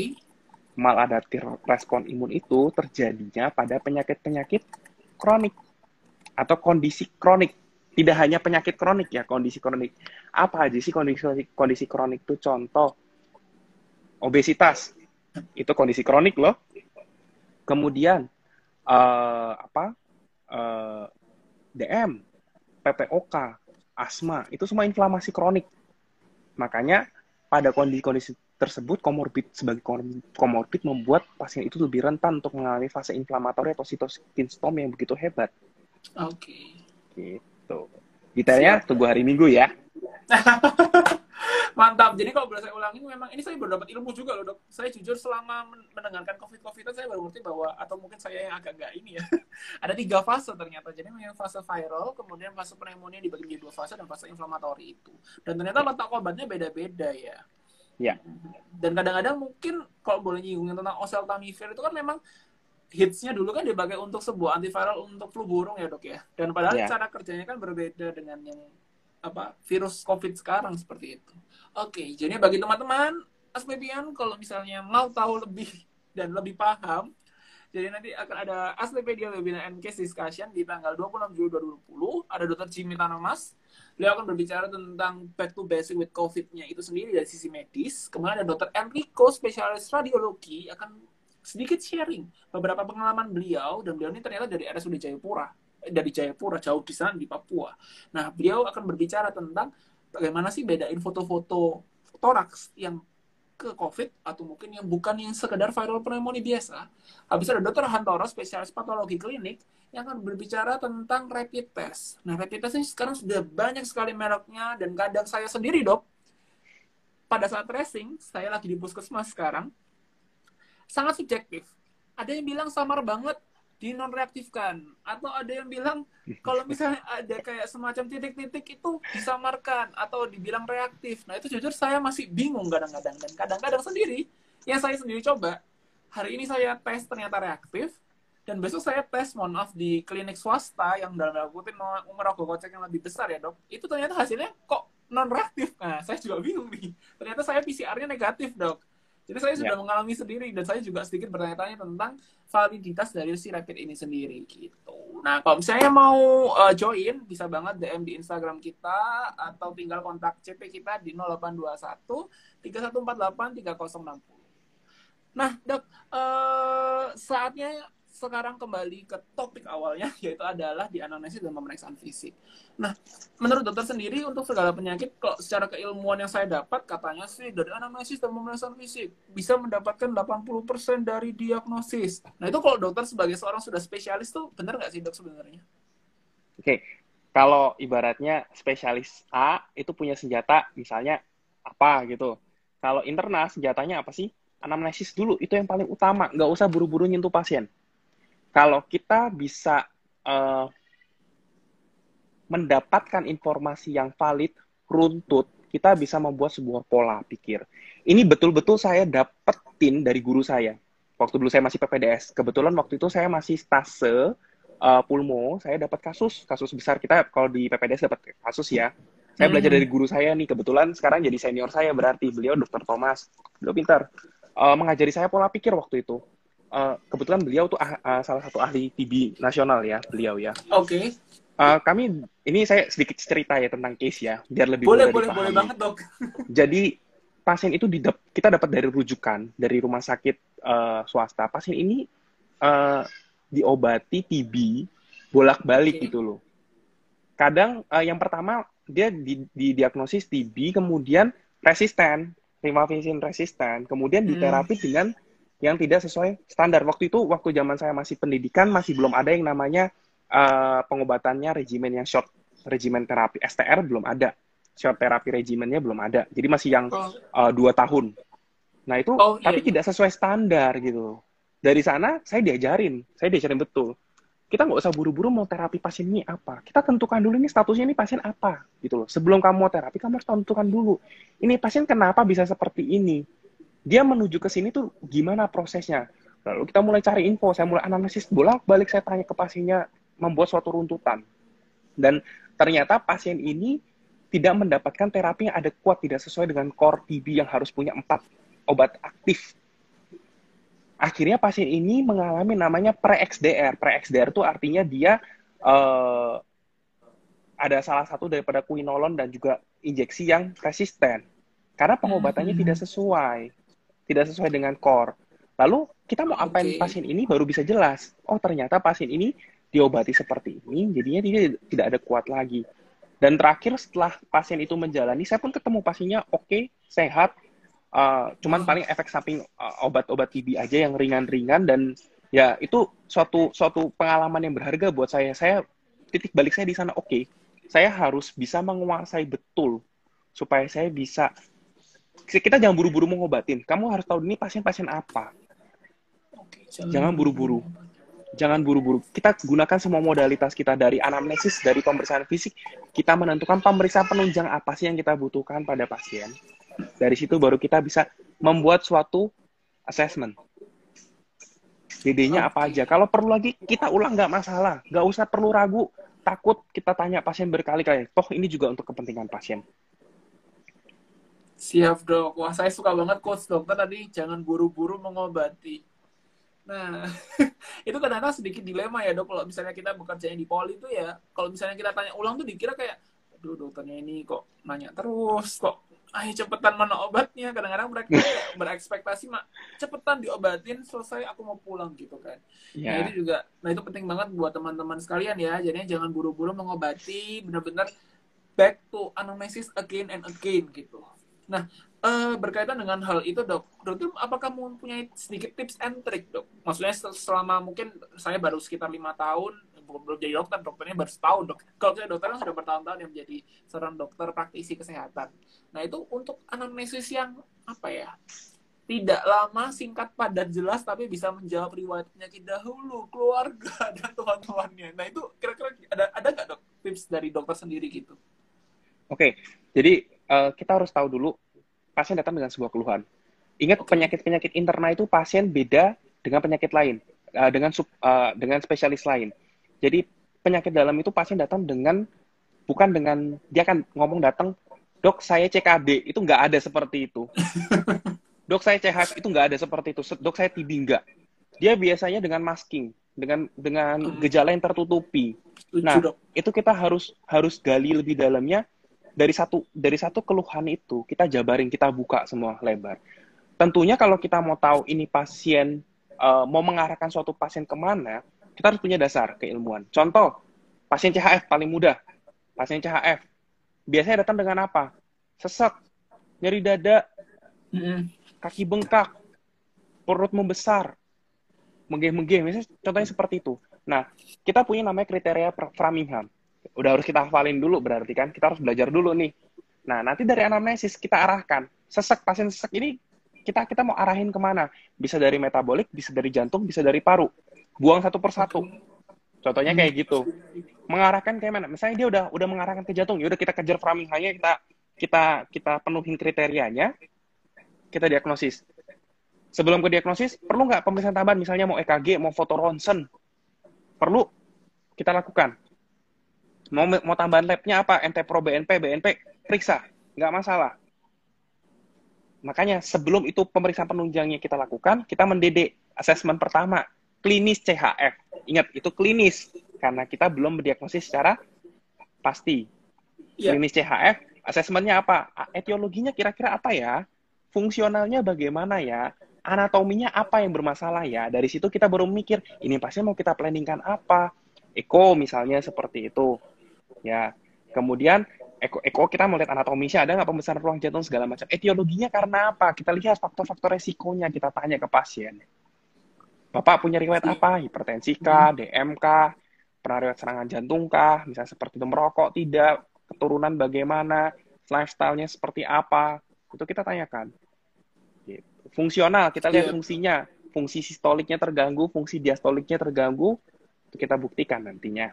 Maladaptif respon imun itu terjadinya pada penyakit-penyakit kronik atau kondisi kronik tidak hanya penyakit kronik ya, kondisi kronik. Apa aja sih kondisi kondisi kronik itu? Contoh obesitas. Itu kondisi kronik loh. Kemudian uh, apa? Uh, eh, DM, PPOK, asma, itu semua inflamasi kronik. Makanya pada kondisi-kondisi tersebut komorbid sebagai komorbid membuat pasien itu lebih rentan untuk mengalami fase inflamatori atau sitokin storm yang begitu hebat. Oke. Okay. Gitu. Detailnya tunggu hari Minggu ya. Mantap. Jadi kalau boleh saya ulangi, memang ini saya baru dapat ilmu juga loh dok. Saya jujur selama mendengarkan covid covid saya baru ngerti bahwa atau mungkin saya yang agak nggak ini ya. Ada tiga fase ternyata. Jadi memang fase viral, kemudian fase pneumonia dibagi menjadi dua fase dan fase inflamatori itu. Dan ternyata letak obatnya beda-beda ya. Ya. Dan kadang-kadang mungkin kalau boleh nyinggung tentang oseltamivir itu kan memang hitsnya dulu kan dipakai untuk sebuah antiviral untuk flu burung ya dok ya dan padahal yeah. cara kerjanya kan berbeda dengan yang apa virus covid sekarang seperti itu oke jadi bagi teman-teman Aslepian kalau misalnya mau tahu lebih dan lebih paham jadi nanti akan ada Aslepedia Webinar and Case Discussion di tanggal 26 Juli 2020 ada Dr. Jimmy Tanamas beliau akan berbicara tentang back to basic with COVID-nya itu sendiri dari sisi medis kemudian ada Dr. Enrico spesialis radiologi akan sedikit sharing beberapa pengalaman beliau dan beliau ini ternyata dari RSUD Jayapura eh, dari Jayapura jauh di sana di Papua. Nah beliau akan berbicara tentang bagaimana sih bedain foto-foto toraks yang ke COVID atau mungkin yang bukan yang sekedar viral pneumonia biasa. Habis ada Dr. Hantoro, spesialis patologi klinik, yang akan berbicara tentang rapid test. Nah, rapid test ini sekarang sudah banyak sekali mereknya, dan kadang saya sendiri, dok, pada saat tracing, saya lagi di puskesmas sekarang, sangat subjektif. Ada yang bilang samar banget di non reaktifkan atau ada yang bilang kalau misalnya ada kayak semacam titik-titik itu disamarkan atau dibilang reaktif. Nah, itu jujur saya masih bingung kadang-kadang. Dan kadang-kadang sendiri yang saya sendiri coba hari ini saya tes ternyata reaktif dan besok saya tes mohon maaf di klinik swasta yang dalam kutip merogoh kocek yang lebih besar ya dok. Itu ternyata hasilnya kok non reaktif nah saya juga bingung nih. Ternyata saya PCR-nya negatif dok jadi saya sudah yeah. mengalami sendiri dan saya juga sedikit bertanya-tanya tentang validitas dari si rapid ini sendiri gitu. Nah, kalau misalnya mau uh, join bisa banget DM di Instagram kita atau tinggal kontak CP kita di 0821 3148 3060. Nah, Dok, uh, saatnya sekarang kembali ke topik awalnya, yaitu adalah di anamnesis dan pemeriksaan fisik. Nah, menurut dokter sendiri, untuk segala penyakit, kalau secara keilmuan yang saya dapat, katanya sih dari anamnesis dan pemeriksaan fisik bisa mendapatkan 80% dari diagnosis. Nah, itu kalau dokter sebagai seorang sudah spesialis tuh, benar nggak sih dok sebenarnya? Oke, kalau ibaratnya spesialis A itu punya senjata, misalnya apa gitu. Kalau internal senjatanya apa sih? Anamnesis dulu, itu yang paling utama. Nggak usah buru-buru nyentuh pasien kalau kita bisa uh, mendapatkan informasi yang valid, runtut, kita bisa membuat sebuah pola pikir. Ini betul-betul saya dapetin dari guru saya. Waktu dulu saya masih PPDS. Kebetulan waktu itu saya masih stase uh, pulmo, saya dapat kasus, kasus besar. Kita kalau di PPDS dapat kasus ya. Saya belajar hmm. dari guru saya nih, kebetulan sekarang jadi senior saya berarti. Beliau Dr. Thomas. Beliau pintar. Uh, mengajari saya pola pikir waktu itu uh, kebetulan beliau tuh uh, uh, salah satu ahli TB nasional ya, beliau ya. Oke. Okay. Uh, kami ini saya sedikit cerita ya tentang case ya, biar lebih boleh boleh boleh banget dok. Jadi pasien itu didap, kita dapat dari rujukan dari rumah sakit uh, swasta. Pasien ini uh, diobati TB bolak-balik okay. gitu loh. Kadang uh, yang pertama dia di, didiagnosis TB, kemudian resisten, rifampicin resisten, kemudian diterapi hmm. dengan yang tidak sesuai standar. Waktu itu, waktu zaman saya masih pendidikan, masih belum ada yang namanya uh, pengobatannya regimen yang short regimen terapi STR belum ada, short terapi regimennya belum ada. Jadi masih yang uh, dua tahun. Nah itu, oh, iya, tapi tidak sesuai standar gitu. Dari sana saya diajarin, saya diajarin betul. Kita nggak usah buru-buru mau terapi pasien ini apa. Kita tentukan dulu ini statusnya ini pasien apa gitu loh. Sebelum kamu mau terapi, kamu harus tentukan dulu. Ini pasien kenapa bisa seperti ini dia menuju ke sini tuh gimana prosesnya. Lalu kita mulai cari info, saya mulai analisis bolak-balik saya tanya ke pasiennya membuat suatu runtutan. Dan ternyata pasien ini tidak mendapatkan terapi yang ada kuat, tidak sesuai dengan core TB yang harus punya empat obat aktif. Akhirnya pasien ini mengalami namanya pre-XDR. Pre-XDR itu artinya dia uh, ada salah satu daripada quinolon dan juga injeksi yang resisten. Karena pengobatannya hmm. tidak sesuai tidak sesuai dengan core. Lalu kita mau apain okay. pasien ini baru bisa jelas. Oh ternyata pasien ini diobati seperti ini, jadinya dia tidak ada kuat lagi. Dan terakhir setelah pasien itu menjalani, saya pun ketemu pasiennya oke, okay, sehat, uh, cuman paling efek samping uh, obat-obat TB aja yang ringan-ringan dan ya itu suatu suatu pengalaman yang berharga buat saya. Saya titik balik saya di sana oke, okay, saya harus bisa menguasai betul supaya saya bisa kita jangan buru-buru mengobatin. Kamu harus tahu ini pasien-pasien apa. jangan buru-buru. Jangan buru-buru. Kita gunakan semua modalitas kita dari anamnesis, dari pemeriksaan fisik. Kita menentukan pemeriksaan penunjang apa sih yang kita butuhkan pada pasien. Dari situ baru kita bisa membuat suatu assessment. DD-nya apa aja. Kalau perlu lagi, kita ulang nggak masalah. Nggak usah perlu ragu. Takut kita tanya pasien berkali-kali. Toh ini juga untuk kepentingan pasien. Siap dok. Wah saya suka banget coach dokter tadi jangan buru-buru mengobati. Nah, itu kadang-kadang sedikit dilema ya dok. Kalau misalnya kita bekerja di poli itu ya, kalau misalnya kita tanya ulang tuh dikira kayak, aduh dokternya ini kok nanya terus, kok ayo cepetan mana obatnya. Kadang-kadang mereka berekspektasi mak cepetan diobatin selesai aku mau pulang gitu kan. Yeah. Nah itu juga, nah itu penting banget buat teman-teman sekalian ya. Jadinya jangan buru-buru mengobati, benar-benar back to anamnesis again and again gitu. Nah, uh, berkaitan dengan hal itu, dok, dokter, apakah mempunyai sedikit tips and trick, dok? Maksudnya selama mungkin saya baru sekitar lima tahun, belum jadi dokter, dokternya baru setahun, dok. Kalau saya dokter kan sudah bertahun-tahun yang menjadi seorang dokter praktisi kesehatan. Nah, itu untuk anamnesis yang apa ya? Tidak lama, singkat, padat, jelas, tapi bisa menjawab riwayat penyakit dahulu, keluarga, dan teman-temannya. Nah, itu kira-kira ada ada nggak, dok, tips dari dokter sendiri gitu? Oke, jadi uh, kita harus tahu dulu pasien datang dengan sebuah keluhan. Ingat penyakit-penyakit internal itu pasien beda dengan penyakit lain, uh, dengan sub, uh, dengan spesialis lain. Jadi penyakit dalam itu pasien datang dengan bukan dengan dia kan ngomong datang, dok saya CKD itu nggak ada seperti itu. dok saya CH itu nggak ada seperti itu. Dok saya TB nggak. Dia biasanya dengan masking, dengan dengan hmm. gejala yang tertutupi. Nah, itu kita harus harus gali lebih dalamnya dari satu dari satu keluhan itu kita jabarin kita buka semua lebar tentunya kalau kita mau tahu ini pasien uh, mau mengarahkan suatu pasien ke mana, kita harus punya dasar keilmuan. Contoh, pasien CHF paling mudah. Pasien CHF biasanya datang dengan apa? Sesak, nyeri dada, kaki bengkak, perut membesar, menggeh-menggeh. Misalnya contohnya seperti itu. Nah, kita punya namanya kriteria Framingham. Udah harus kita hafalin dulu berarti kan. Kita harus belajar dulu nih. Nah, nanti dari anamnesis kita arahkan. Sesek, pasien sesek ini kita kita mau arahin ke mana? Bisa dari metabolik, bisa dari jantung, bisa dari paru buang satu persatu. Contohnya kayak gitu. Mengarahkan kayak mana? Misalnya dia udah udah mengarahkan ke jantung, ya udah kita kejar framing hanya kita kita kita penuhin kriterianya, kita diagnosis. Sebelum ke diagnosis, perlu nggak pemeriksaan tambahan? Misalnya mau EKG, mau foto ronsen, perlu kita lakukan. Mau mau tambahan labnya apa? NT Pro, BNP, BNP, periksa, nggak masalah. Makanya sebelum itu pemeriksaan penunjangnya kita lakukan, kita mendedek asesmen pertama klinis CHF. Ingat, itu klinis karena kita belum mendiagnosis secara pasti. Yeah. Klinis CHF, asesmennya apa? Etiologinya kira-kira apa ya? Fungsionalnya bagaimana ya? Anatominya apa yang bermasalah ya? Dari situ kita baru mikir, ini pasien mau kita planningkan apa? Eko misalnya seperti itu. Ya. Kemudian eko, eko kita mau lihat anatomisnya ada nggak pembesaran ruang jantung segala macam. Etiologinya karena apa? Kita lihat faktor-faktor resikonya, kita tanya ke pasien. Bapak punya riwayat apa? Hipertensi kah, hmm. DM kah, pernah riwayat serangan jantung kah, misalnya seperti itu merokok tidak, keturunan bagaimana, lifestyle-nya seperti apa, itu kita tanyakan. Gitu. Fungsional, kita lihat yeah. fungsinya, fungsi sistoliknya terganggu, fungsi diastoliknya terganggu, itu kita buktikan nantinya.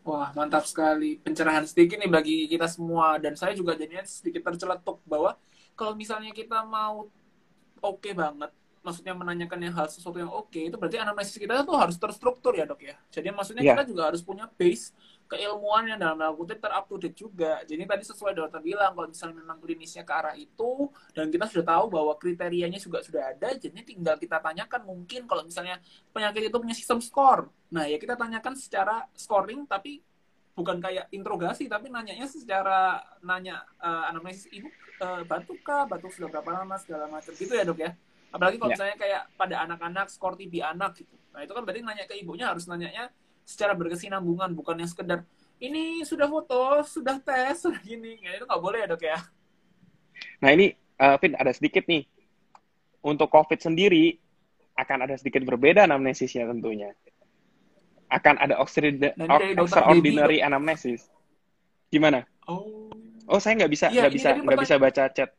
Wah, mantap sekali. Pencerahan sedikit nih bagi kita semua. Dan saya juga jadinya sedikit terceletuk bahwa kalau misalnya kita mau oke okay banget, maksudnya menanyakan yang hal sesuatu yang oke okay, itu berarti anamnesis kita tuh harus terstruktur ya dok ya jadi maksudnya yeah. kita juga harus punya base keilmuan yang dalam tanda kutip terup to date juga. Jadi tadi sesuai dokter bilang kalau misalnya memang klinisnya ke arah itu dan kita sudah tahu bahwa kriterianya juga sudah ada jadi tinggal kita tanyakan mungkin kalau misalnya penyakit itu punya sistem skor. Nah ya kita tanyakan secara scoring tapi bukan kayak interogasi tapi nanyanya secara nanya uh, anamnesis ibu uh, batuk kah? Batuk sudah berapa lama? segala macam. Gitu ya dok ya. Apalagi kalau yeah. misalnya kayak pada anak-anak skor TB anak gitu. Nah itu kan berarti nanya ke ibunya harus nanyanya secara berkesinambungan bukan yang sekedar ini sudah foto sudah tes sudah gini. Ya, itu nggak boleh ya dok ya? Nah ini uh, Vin ada sedikit nih. Untuk COVID sendiri akan ada sedikit berbeda anamnesisnya tentunya. Akan ada extraordinary anamnesis. Gimana? Oh. Oh saya nggak bisa iya, nggak ya, bisa nggak bisa baca chat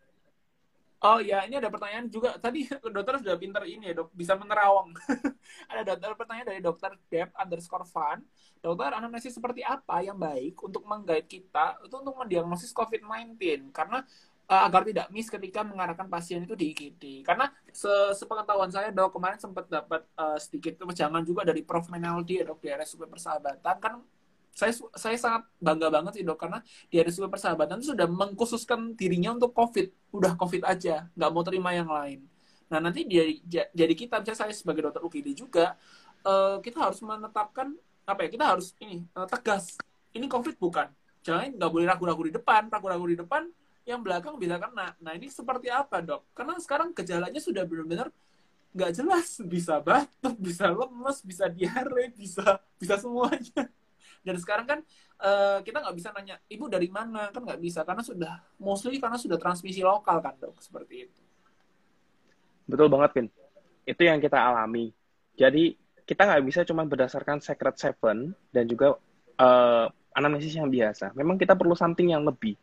Oh ya, ini ada pertanyaan juga. Tadi dokter sudah pinter ini ya dok, bisa menerawang. ada dokter pertanyaan dari dokter Deb underscore Fan. Dokter, anamnesis seperti apa yang baik untuk menggait kita itu untuk mendiagnosis COVID-19? Karena uh, agar tidak miss ketika mengarahkan pasien itu di IGD. Karena se sepengetahuan saya dok kemarin sempat dapat uh, sedikit kepanjangan juga dari Prof Menaldi ya dok di RSUP Persahabatan kan saya saya sangat bangga banget sih dok karena di RSUP Persahabatan itu sudah mengkhususkan dirinya untuk COVID, udah COVID aja, nggak mau terima yang lain. Nah nanti jadi jadi kita, misalnya saya sebagai dokter UGD juga, uh, kita harus menetapkan apa ya? Kita harus ini uh, tegas. Ini COVID bukan. Jangan nggak boleh ragu-ragu di depan, ragu-ragu di depan, yang belakang bisa kena. Nah ini seperti apa dok? Karena sekarang gejalanya sudah benar-benar nggak jelas, bisa batuk, bisa lemes, bisa diare, bisa bisa semuanya dan sekarang kan uh, kita nggak bisa nanya ibu dari mana? Kan nggak bisa karena sudah mostly karena sudah transmisi lokal kan dok seperti itu. Betul banget Pin itu yang kita alami. Jadi kita nggak bisa cuma berdasarkan secret seven dan juga uh, anamnesis yang biasa. Memang kita perlu something yang lebih.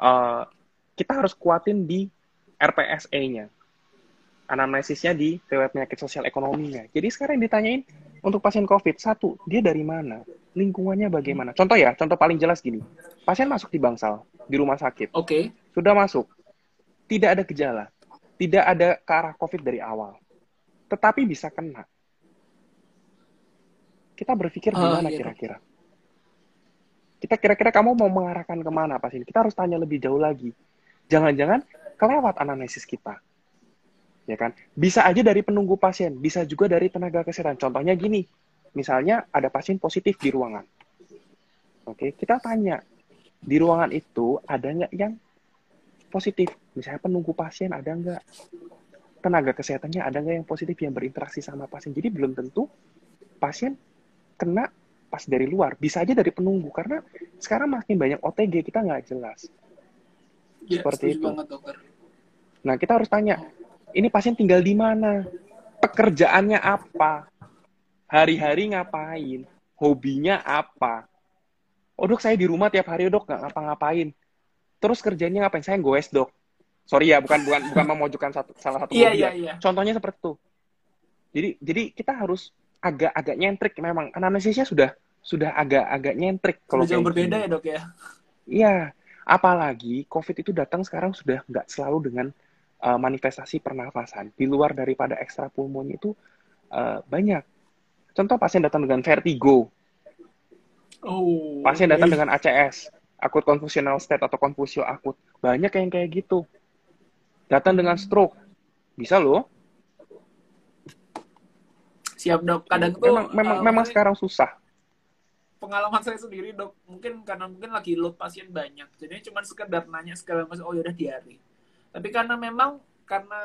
Uh, kita harus kuatin di RPSE-nya anamnesisnya di riwayat penyakit sosial ekonominya. Jadi sekarang ditanyain untuk pasien COVID, satu, dia dari mana? Lingkungannya bagaimana? Contoh ya, contoh paling jelas gini. Pasien masuk di bangsal, di rumah sakit. Oke. Okay. Sudah masuk. Tidak ada gejala. Tidak ada ke arah COVID dari awal. Tetapi bisa kena. Kita berpikir oh, gimana iya. kira-kira? Kita kira-kira kamu mau mengarahkan ke mana pasien? Kita harus tanya lebih jauh lagi. Jangan-jangan kelewat anamnesis kita ya kan? Bisa aja dari penunggu pasien, bisa juga dari tenaga kesehatan. Contohnya gini, misalnya ada pasien positif di ruangan. Oke, kita tanya, di ruangan itu ada nggak yang positif? Misalnya penunggu pasien ada nggak? tenaga kesehatannya ada nggak yang positif yang berinteraksi sama pasien. Jadi belum tentu pasien kena pas dari luar. Bisa aja dari penunggu karena sekarang makin banyak OTG kita nggak jelas. Ya, Seperti itu. Banget, dokter. Nah kita harus tanya, ini pasien tinggal di mana? Pekerjaannya apa? Hari-hari ngapain? Hobinya apa? Oh dok saya di rumah tiap hari dok nggak ngapa-ngapain. Terus kerjanya ngapain? Saya goes dok sorry ya bukan bukan bukan memojokkan satu salah satu iya, iya, iya. contohnya seperti itu jadi jadi kita harus agak agak nyentrik memang anamnesisnya sudah sudah agak agak nyentrik kalau jauh berbeda gini. ya dok ya iya apalagi covid itu datang sekarang sudah nggak selalu dengan uh, manifestasi pernafasan di luar daripada ekstra pulmonya itu uh, banyak contoh pasien datang dengan vertigo oh pasien datang dengan ACS akut confusional state atau konfusio akut banyak yang kayak gitu datang dengan stroke. Bisa loh. Siap dok. Kadang tuh memang memang, uh, memang sekarang susah. Pengalaman saya sendiri dok, mungkin karena mungkin lagi load pasien banyak, jadi cuma sekedar nanya segala macam, oh yaudah diare. Tapi karena memang karena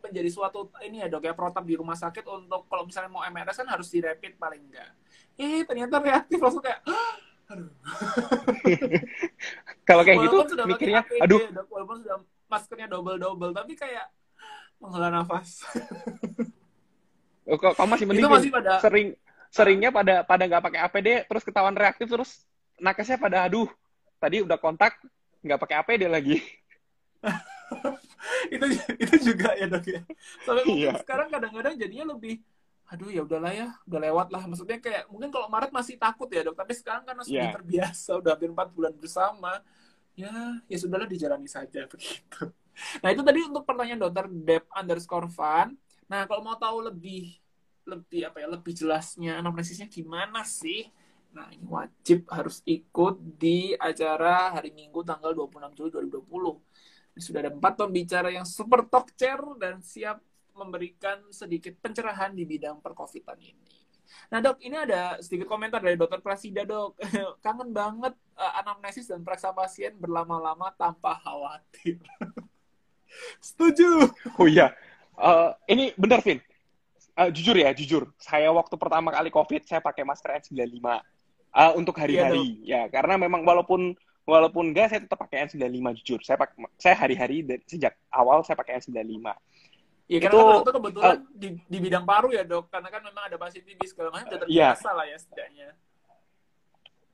menjadi suatu ini ya dok ya protap di rumah sakit untuk kalau misalnya mau MRS kan harus direpit paling enggak. Eh ternyata reaktif langsung kayak aduh. kalau kayak gitu mikirnya APD, aduh. Dok, walaupun sudah maskernya double double tapi kayak menghela nafas oh, kok kamu masih mending masih pada... sering seringnya pada pada nggak pakai APD terus ketahuan reaktif terus nakesnya pada aduh tadi udah kontak nggak pakai APD lagi itu itu juga ya dok ya sampai iya. sekarang kadang-kadang jadinya lebih aduh ya udahlah ya udah lewat lah maksudnya kayak mungkin kalau Maret masih takut ya dok tapi sekarang karena sudah yeah. terbiasa udah hampir empat bulan bersama ya ya sudahlah dijalani saja begitu. Nah itu tadi untuk pertanyaan dokter Dep underscore Van. Nah kalau mau tahu lebih lebih apa ya lebih jelasnya anamnesisnya gimana sih? Nah ini wajib harus ikut di acara hari Minggu tanggal 26 Juli 2020. Sudah ada empat pembicara yang super talk chair dan siap memberikan sedikit pencerahan di bidang perkovitan ini. Nah dok, ini ada sedikit komentar dari dokter Prasida dok. Kangen banget uh, anamnesis dan periksa pasien berlama-lama tanpa khawatir. Setuju. Oh iya, uh, ini benar Vin. Uh, jujur ya, jujur. Saya waktu pertama kali COVID, saya pakai masker N95 uh, untuk hari-hari. Iya, ya, karena memang walaupun walaupun enggak, saya tetap pakai N95 jujur. Saya pakai, saya hari-hari sejak awal saya pakai N95 Iya karena itu, kan kebetulan uh, di, di bidang paru ya dok, karena kan memang ada pasien TB segala macam, udah iya. terbiasa iya. lah ya setidaknya.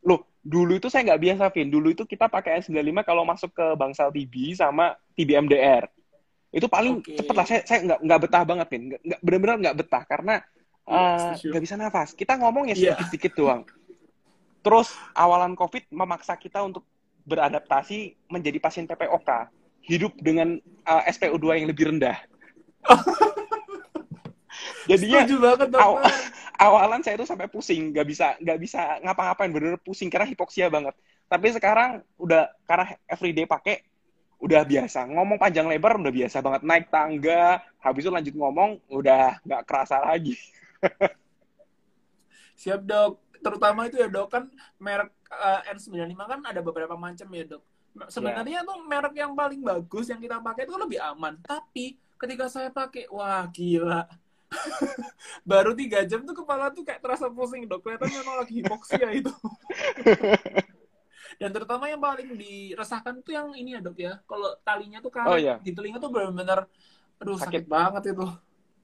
Loh, dulu itu saya nggak biasa, Vin. Dulu itu kita pakai N95 kalau masuk ke bangsal TB sama TB MDR. Itu paling okay. cepet lah. Saya, saya nggak, nggak betah banget, Vin. Nggak, bener-bener nggak betah, karena eh, nggak uh, bisa nafas. Kita ngomong ya iya. sedikit-sedikit yeah. doang. Terus awalan COVID memaksa kita untuk beradaptasi menjadi pasien PPOK. Hidup dengan uh, eh, SPO2 yang lebih rendah Jadinya banget, aw awalan saya itu sampai pusing, nggak bisa nggak bisa ngapa-ngapain, bener, bener pusing karena hipoksia banget. Tapi sekarang udah karena everyday pakai udah biasa. Ngomong panjang lebar udah biasa banget. Naik tangga, habis itu lanjut ngomong udah nggak kerasa lagi. Siap dok. Terutama itu ya dok kan merek uh, N95 kan ada beberapa macam ya dok. Sebenarnya yeah. tuh merek yang paling bagus yang kita pakai itu lebih aman. Tapi ketika saya pakai wah gila baru tiga jam tuh kepala tuh kayak terasa pusing dok kelihatan memang lagi hipoksia itu dan terutama yang paling diresahkan tuh yang ini ya dok ya kalau talinya tuh karet oh, iya. di telinga tuh benar-benar aduh sakit. sakit banget itu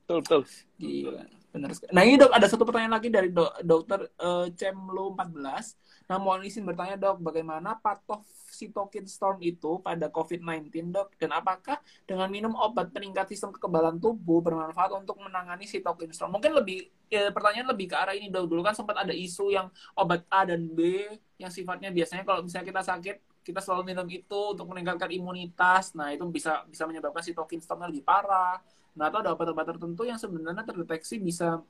betul betul gila benar nah ini dok ada satu pertanyaan lagi dari do dokter uh, Cemlo 14 nah mohon izin bertanya dok bagaimana patof sitokin storm itu pada COVID-19, dok? Dan apakah dengan minum obat peningkat sistem kekebalan tubuh bermanfaat untuk menangani sitokin storm? Mungkin lebih, ya, pertanyaan lebih ke arah ini, dok. Dulu kan sempat ada isu yang obat A dan B yang sifatnya biasanya kalau misalnya kita sakit, kita selalu minum itu untuk meningkatkan imunitas. Nah, itu bisa bisa menyebabkan sitokin stormnya lebih parah. Nah, atau ada obat-obat tertentu yang sebenarnya terdeteksi bisa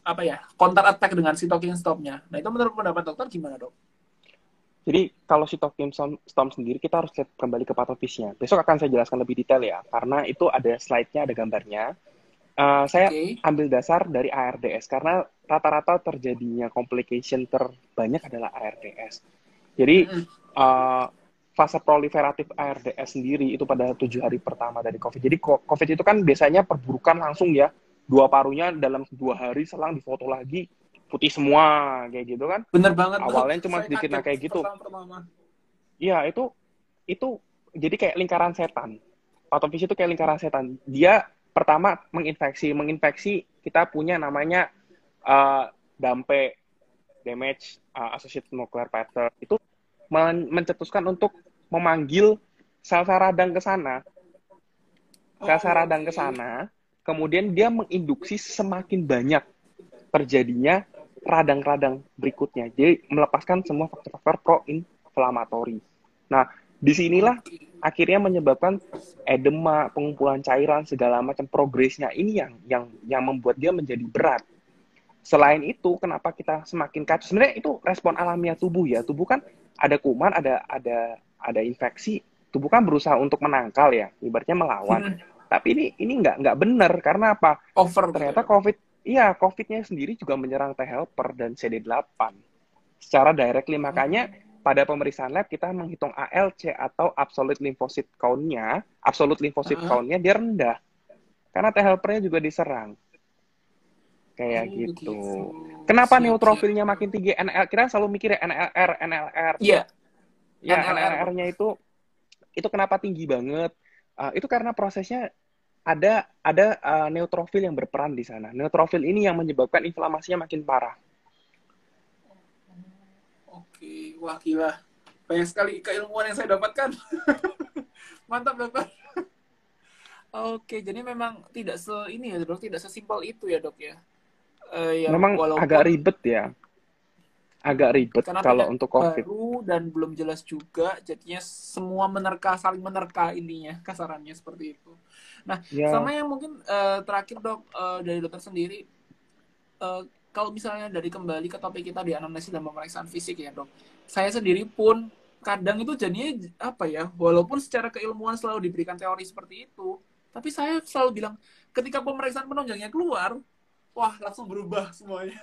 apa ya counter attack dengan sitokin stormnya. Nah itu menurut pendapat dokter gimana dok? Jadi kalau sitokin storm sendiri kita harus lihat kembali ke patofisnya. Besok akan saya jelaskan lebih detail ya, karena itu ada slide-nya, ada gambarnya. Uh, saya okay. ambil dasar dari ARDS karena rata-rata terjadinya complication terbanyak adalah ARDS. Jadi mm uh, fase proliferatif ARDS sendiri itu pada tujuh hari pertama dari COVID. Jadi COVID itu kan biasanya perburukan langsung ya, dua parunya dalam dua hari selang difoto lagi putih semua kayak gitu kan. Bener banget. Awalnya cuma sedikit nah kayak gitu. Iya itu itu jadi kayak lingkaran setan. Patofis itu kayak lingkaran setan. Dia pertama menginfeksi, menginfeksi kita punya namanya uh, dampe damage uh, associated nuclear pattern itu men mencetuskan untuk memanggil sel-sel radang ke sana. Sel-sel radang ke sana, kemudian dia menginduksi semakin banyak terjadinya radang-radang berikutnya. Jadi melepaskan semua faktor-faktor pro-inflamatori. Nah, di sinilah akhirnya menyebabkan edema, pengumpulan cairan segala macam progresnya ini yang yang yang membuat dia menjadi berat. Selain itu, kenapa kita semakin kacau? Sebenarnya itu respon alamiah tubuh ya. Tubuh kan ada kuman, ada ada ada infeksi. Tubuh kan berusaha untuk menangkal ya, ibaratnya melawan. Hmm. Tapi ini ini nggak nggak benar karena apa? Over. Ternyata COVID Iya, COVID-nya sendiri juga menyerang T helper dan CD8 secara directly. Makanya pada pemeriksaan lab kita menghitung ALC atau absolute lymphocyte count-nya, absolute lymphocyte uh -huh. count-nya dia rendah. Karena T helpernya juga diserang. Kayak oh, gitu. gitu. Kenapa neutrofilnya makin tinggi? NL kita selalu mikir ya NLR, NLR. Iya. Yeah. Ya, NLR-nya itu itu kenapa tinggi banget? Uh, itu karena prosesnya ada ada uh, neutrofil yang berperan di sana. Neutrofil ini yang menyebabkan inflamasinya makin parah. Oke, wah gila. Banyak sekali keilmuan yang saya dapatkan. Mantap, Dokter. Oke, jadi memang tidak se ini ya, Dok, tidak sesimpel itu ya, Dok ya. Uh, ya memang walaupun... agak ribet ya agak ribet Karena kalau untuk COVID. Baru dan belum jelas juga, jadinya semua menerka, saling menerka ininya, kasarannya seperti itu. Nah, ya. sama yang mungkin uh, terakhir dok uh, dari dokter sendiri, uh, kalau misalnya dari kembali ke topik kita di anamnesis dan pemeriksaan fisik ya dok, saya sendiri pun kadang itu jadinya apa ya, walaupun secara keilmuan selalu diberikan teori seperti itu, tapi saya selalu bilang ketika pemeriksaan penunjangnya keluar, wah langsung berubah semuanya.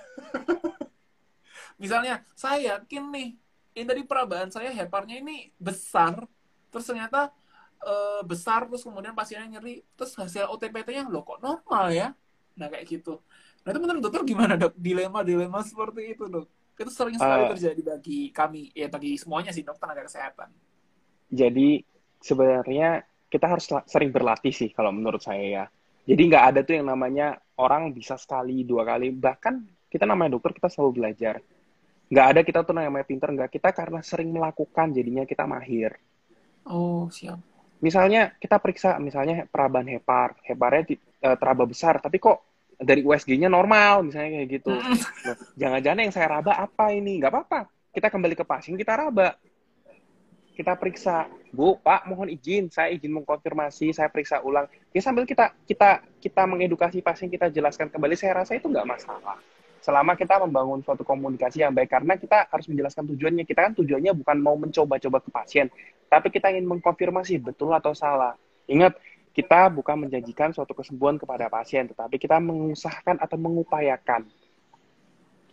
misalnya saya yakin nih ini dari perabaan saya heparnya ini besar terus ternyata e, besar terus kemudian pasiennya nyeri terus hasil OTPT-nya loh kok normal ya? Nah kayak gitu. Nah itu menurut dokter gimana dok? Dilema dilema seperti itu dok. Itu sering sekali uh, terjadi bagi kami ya bagi semuanya sih dok tenaga kesehatan. Jadi sebenarnya kita harus sering berlatih sih kalau menurut saya ya. Jadi nggak ada tuh yang namanya orang bisa sekali dua kali. Bahkan kita namanya dokter kita selalu belajar. Nggak ada kita tuh namanya pinter nggak. Kita karena sering melakukan jadinya kita mahir. Oh siap misalnya kita periksa misalnya peraban hepar. Heparnya uh, teraba besar tapi kok dari USG-nya normal misalnya kayak gitu. Nah, jangan-jangan yang saya raba apa ini? Nggak apa-apa. Kita kembali ke pasien kita raba. Kita periksa. Bu pak mohon izin. Saya izin mengkonfirmasi saya periksa ulang. Ya sambil kita kita kita mengedukasi pasien kita jelaskan kembali saya rasa itu nggak masalah selama kita membangun suatu komunikasi yang baik. Karena kita harus menjelaskan tujuannya. Kita kan tujuannya bukan mau mencoba-coba ke pasien. Tapi kita ingin mengkonfirmasi betul atau salah. Ingat kita bukan menjanjikan suatu kesembuhan kepada pasien. Tetapi kita mengusahakan atau mengupayakan.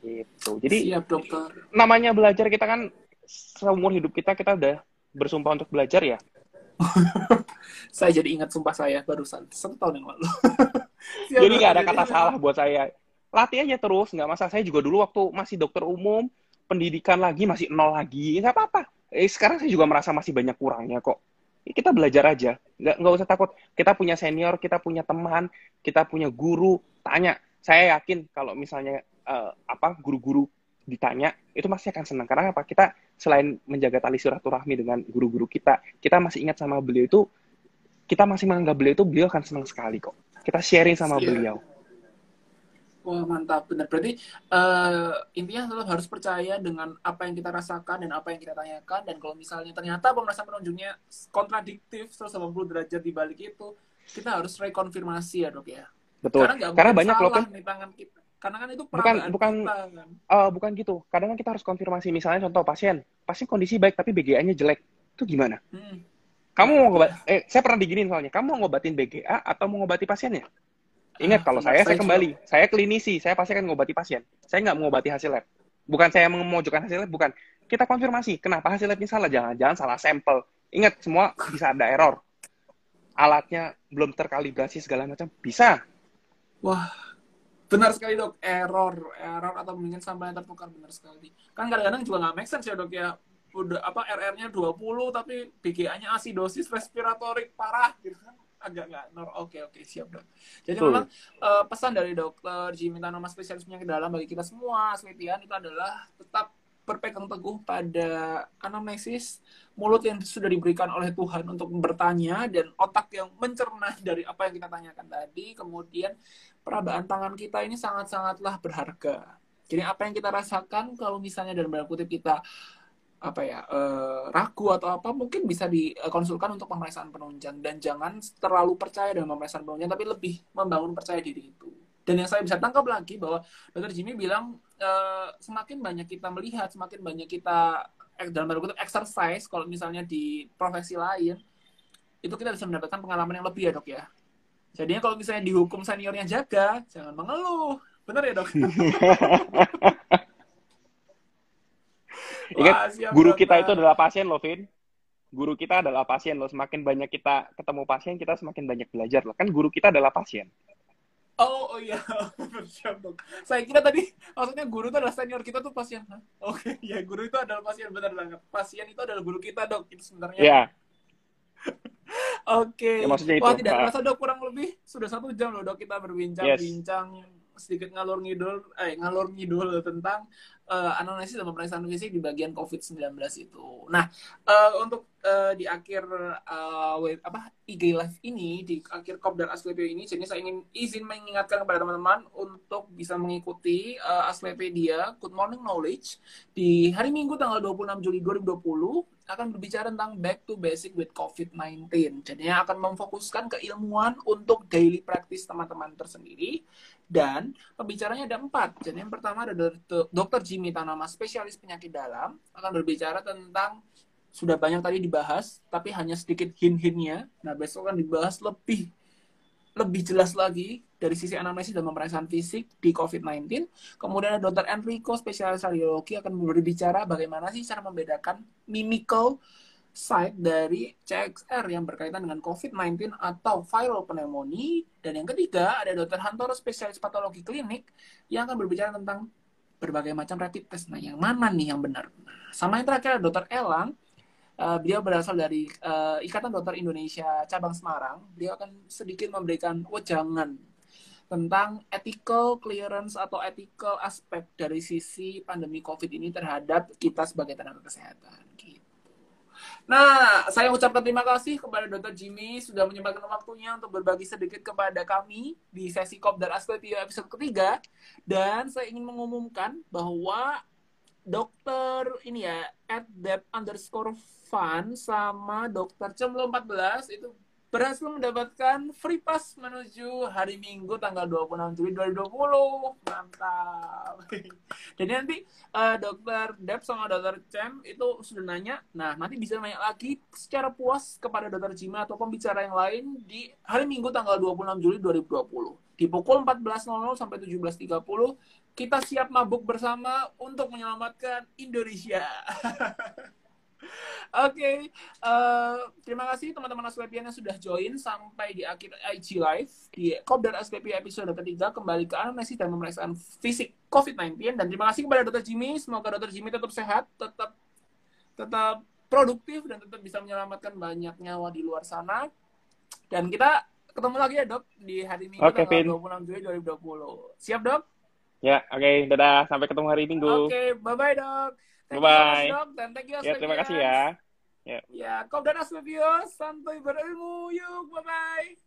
Gitu. Jadi Siap, dokter. namanya belajar kita kan seumur hidup kita kita udah bersumpah untuk belajar ya? Saya jadi ingat sumpah saya barusan satu tahun yang lalu. Jadi nggak ada kata salah buat saya latih aja terus nggak masalah. Saya juga dulu waktu masih dokter umum pendidikan lagi masih nol lagi nggak apa-apa. Eh, sekarang saya juga merasa masih banyak kurangnya kok. Kita belajar aja. Nggak nggak usah takut. Kita punya senior kita punya teman kita punya guru tanya. Saya yakin kalau misalnya uh, apa guru-guru ditanya itu masih akan senang. Karena apa? Kita selain menjaga tali silaturahmi dengan guru-guru kita kita masih ingat sama beliau itu kita masih menganggap beliau itu beliau akan senang sekali kok. Kita sharing sama yeah. beliau Wah mantap benar. Berarti uh, intinya tetap harus percaya dengan apa yang kita rasakan dan apa yang kita tanyakan. Dan kalau misalnya ternyata pemeriksaan penunjuknya kontradiktif 180 derajat di balik itu, kita harus rekonfirmasi ya dok ya. Betul. Karena, Karena banyak loh kan. Di tangan kita. Karena kan itu bukan bukan kita, kan? uh, bukan gitu. Kadang kan kita harus konfirmasi. Misalnya contoh pasien, pasien kondisi baik tapi BGA-nya jelek. Itu gimana? Hmm. Kamu mau ngobat, eh saya pernah diginin soalnya. Kamu mau ngobatin BGA atau mau ngobati pasiennya? Ingat kalau saya, saya kembali, saya klinisi, saya pasti akan mengobati pasien. Saya nggak mengobati hasil lab. Bukan saya memojokkan hasil lab, bukan. Kita konfirmasi, kenapa hasil labnya salah? Jangan-jangan salah sampel. Ingat semua bisa ada error. Alatnya belum terkalibrasi segala macam bisa. Wah, benar sekali dok. Error, error atau mungkin sampelnya tertukar benar sekali. Kan kadang-kadang juga nggak make sense ya dok ya. Udah apa RR-nya 20 tapi BGA-nya asidosis respiratorik parah gitu kan agak nggak nor oke oke siap dok. Jadi Betul. memang uh, pesan dari dokter Jimmy Tanoma spesialis penyakit dalam bagi kita semua selitian itu adalah tetap berpegang teguh pada anamnesis mulut yang sudah diberikan oleh Tuhan untuk bertanya dan otak yang mencerna dari apa yang kita tanyakan tadi. Kemudian perabaan tangan kita ini sangat-sangatlah berharga. Jadi apa yang kita rasakan kalau misalnya dalam kutip kita apa ya uh, ragu atau apa mungkin bisa dikonsulkan untuk pemeriksaan penunjang. Dan jangan terlalu percaya dengan pemeriksaan penunjang tapi lebih membangun percaya diri itu. Dan yang saya bisa tangkap lagi bahwa dokter Jimmy bilang uh, semakin banyak kita melihat semakin banyak kita eh, dalam tanda exercise kalau misalnya di profesi lain itu kita bisa mendapatkan pengalaman yang lebih ya dok ya. Jadinya kalau misalnya dihukum seniornya jaga jangan mengeluh. Benar ya dok Ingat, Wah, siap, guru kita itu adalah pasien loh, Vin. Guru kita adalah pasien loh. Semakin banyak kita ketemu pasien, kita semakin banyak belajar loh. Kan guru kita adalah pasien. Oh, oh iya. Saya kira tadi maksudnya guru itu adalah senior kita tuh pasien. Oke, ya guru itu adalah pasien benar banget. Pasien itu adalah guru kita dok. Itu sebenarnya. Iya. Oke. Ya, maksudnya itu. Wah tidak Ah. terasa dok kurang lebih sudah satu jam loh dok kita berbincang-bincang sedikit ngalur ngidul, eh ngalur ngidul tentang eh, analisis dan pemeriksaan fisik di bagian COVID-19 itu. Nah, eh, untuk eh, di akhir eh, web, apa IG live ini di akhir Kopdar Aslepio ini, jadi saya ingin izin mengingatkan kepada teman-teman untuk bisa mengikuti eh, Aslepedia Good Morning Knowledge di hari Minggu tanggal 26 Juli 2020 akan berbicara tentang back to basic with COVID-19. Jadinya akan memfokuskan keilmuan untuk daily practice teman-teman tersendiri. Dan pembicaranya ada empat. Jadi yang pertama ada Dr. Jimmy Tanama, spesialis penyakit dalam, akan berbicara tentang sudah banyak tadi dibahas, tapi hanya sedikit hint-hintnya. Nah besok akan dibahas lebih lebih jelas lagi dari sisi anamnesis dan pemeriksaan fisik di COVID-19. Kemudian ada Dr. Enrico, spesialis radiologi, akan berbicara bagaimana sih cara membedakan mimical site dari CXR yang berkaitan dengan COVID-19 atau viral pneumonia. Dan yang ketiga, ada Dr. Hantoro, spesialis patologi klinik, yang akan berbicara tentang berbagai macam rapid test. Nah, yang mana nih yang benar? Sama yang terakhir Dr. Elang, Uh, beliau berasal dari uh, Ikatan Dokter Indonesia cabang Semarang. Beliau akan sedikit memberikan wejangan tentang ethical clearance atau ethical aspek dari sisi pandemi COVID ini terhadap kita sebagai tenaga kesehatan. Nah, saya ucapkan terima kasih kepada Dr. Jimmy sudah menyempatkan waktunya untuk berbagi sedikit kepada kami di sesi Kopdar Asclepio episode ketiga. Dan saya ingin mengumumkan bahwa dokter ini ya, at underscore fun sama dokter Cemlo 14 itu berhasil mendapatkan free pass menuju hari Minggu tanggal 26 Juli 2020. Mantap. Jadi nanti uh, dokter Dep sama dokter Cem itu sudah nanya. Nah, nanti bisa nanya lagi secara puas kepada dokter Jima atau pembicara yang lain di hari Minggu tanggal 26 Juli 2020. Di pukul 14.00 sampai 17.30 kita siap mabuk bersama untuk menyelamatkan Indonesia. Oke, okay. uh, terima kasih teman-teman Asclepian yang sudah join sampai di akhir IG Live di Kopdar Asclepia episode ketiga kembali ke anamnesis dan pemeriksaan fisik COVID-19 dan terima kasih kepada Dr. Jimmy semoga Dr. Jimmy tetap sehat, tetap tetap produktif dan tetap bisa menyelamatkan banyak nyawa di luar sana dan kita ketemu lagi ya dok di hari Minggu okay, tanggal 26 Juli 2020 siap dok? Ya, oke, okay, dadah. Sampai ketemu hari Minggu. Oke, okay, bye-bye dok. Thank Bye. You, dan thank you ya, terima kasih ya. Ya, kau dan Asmevio, santai berilmu. Yuk, bye-bye.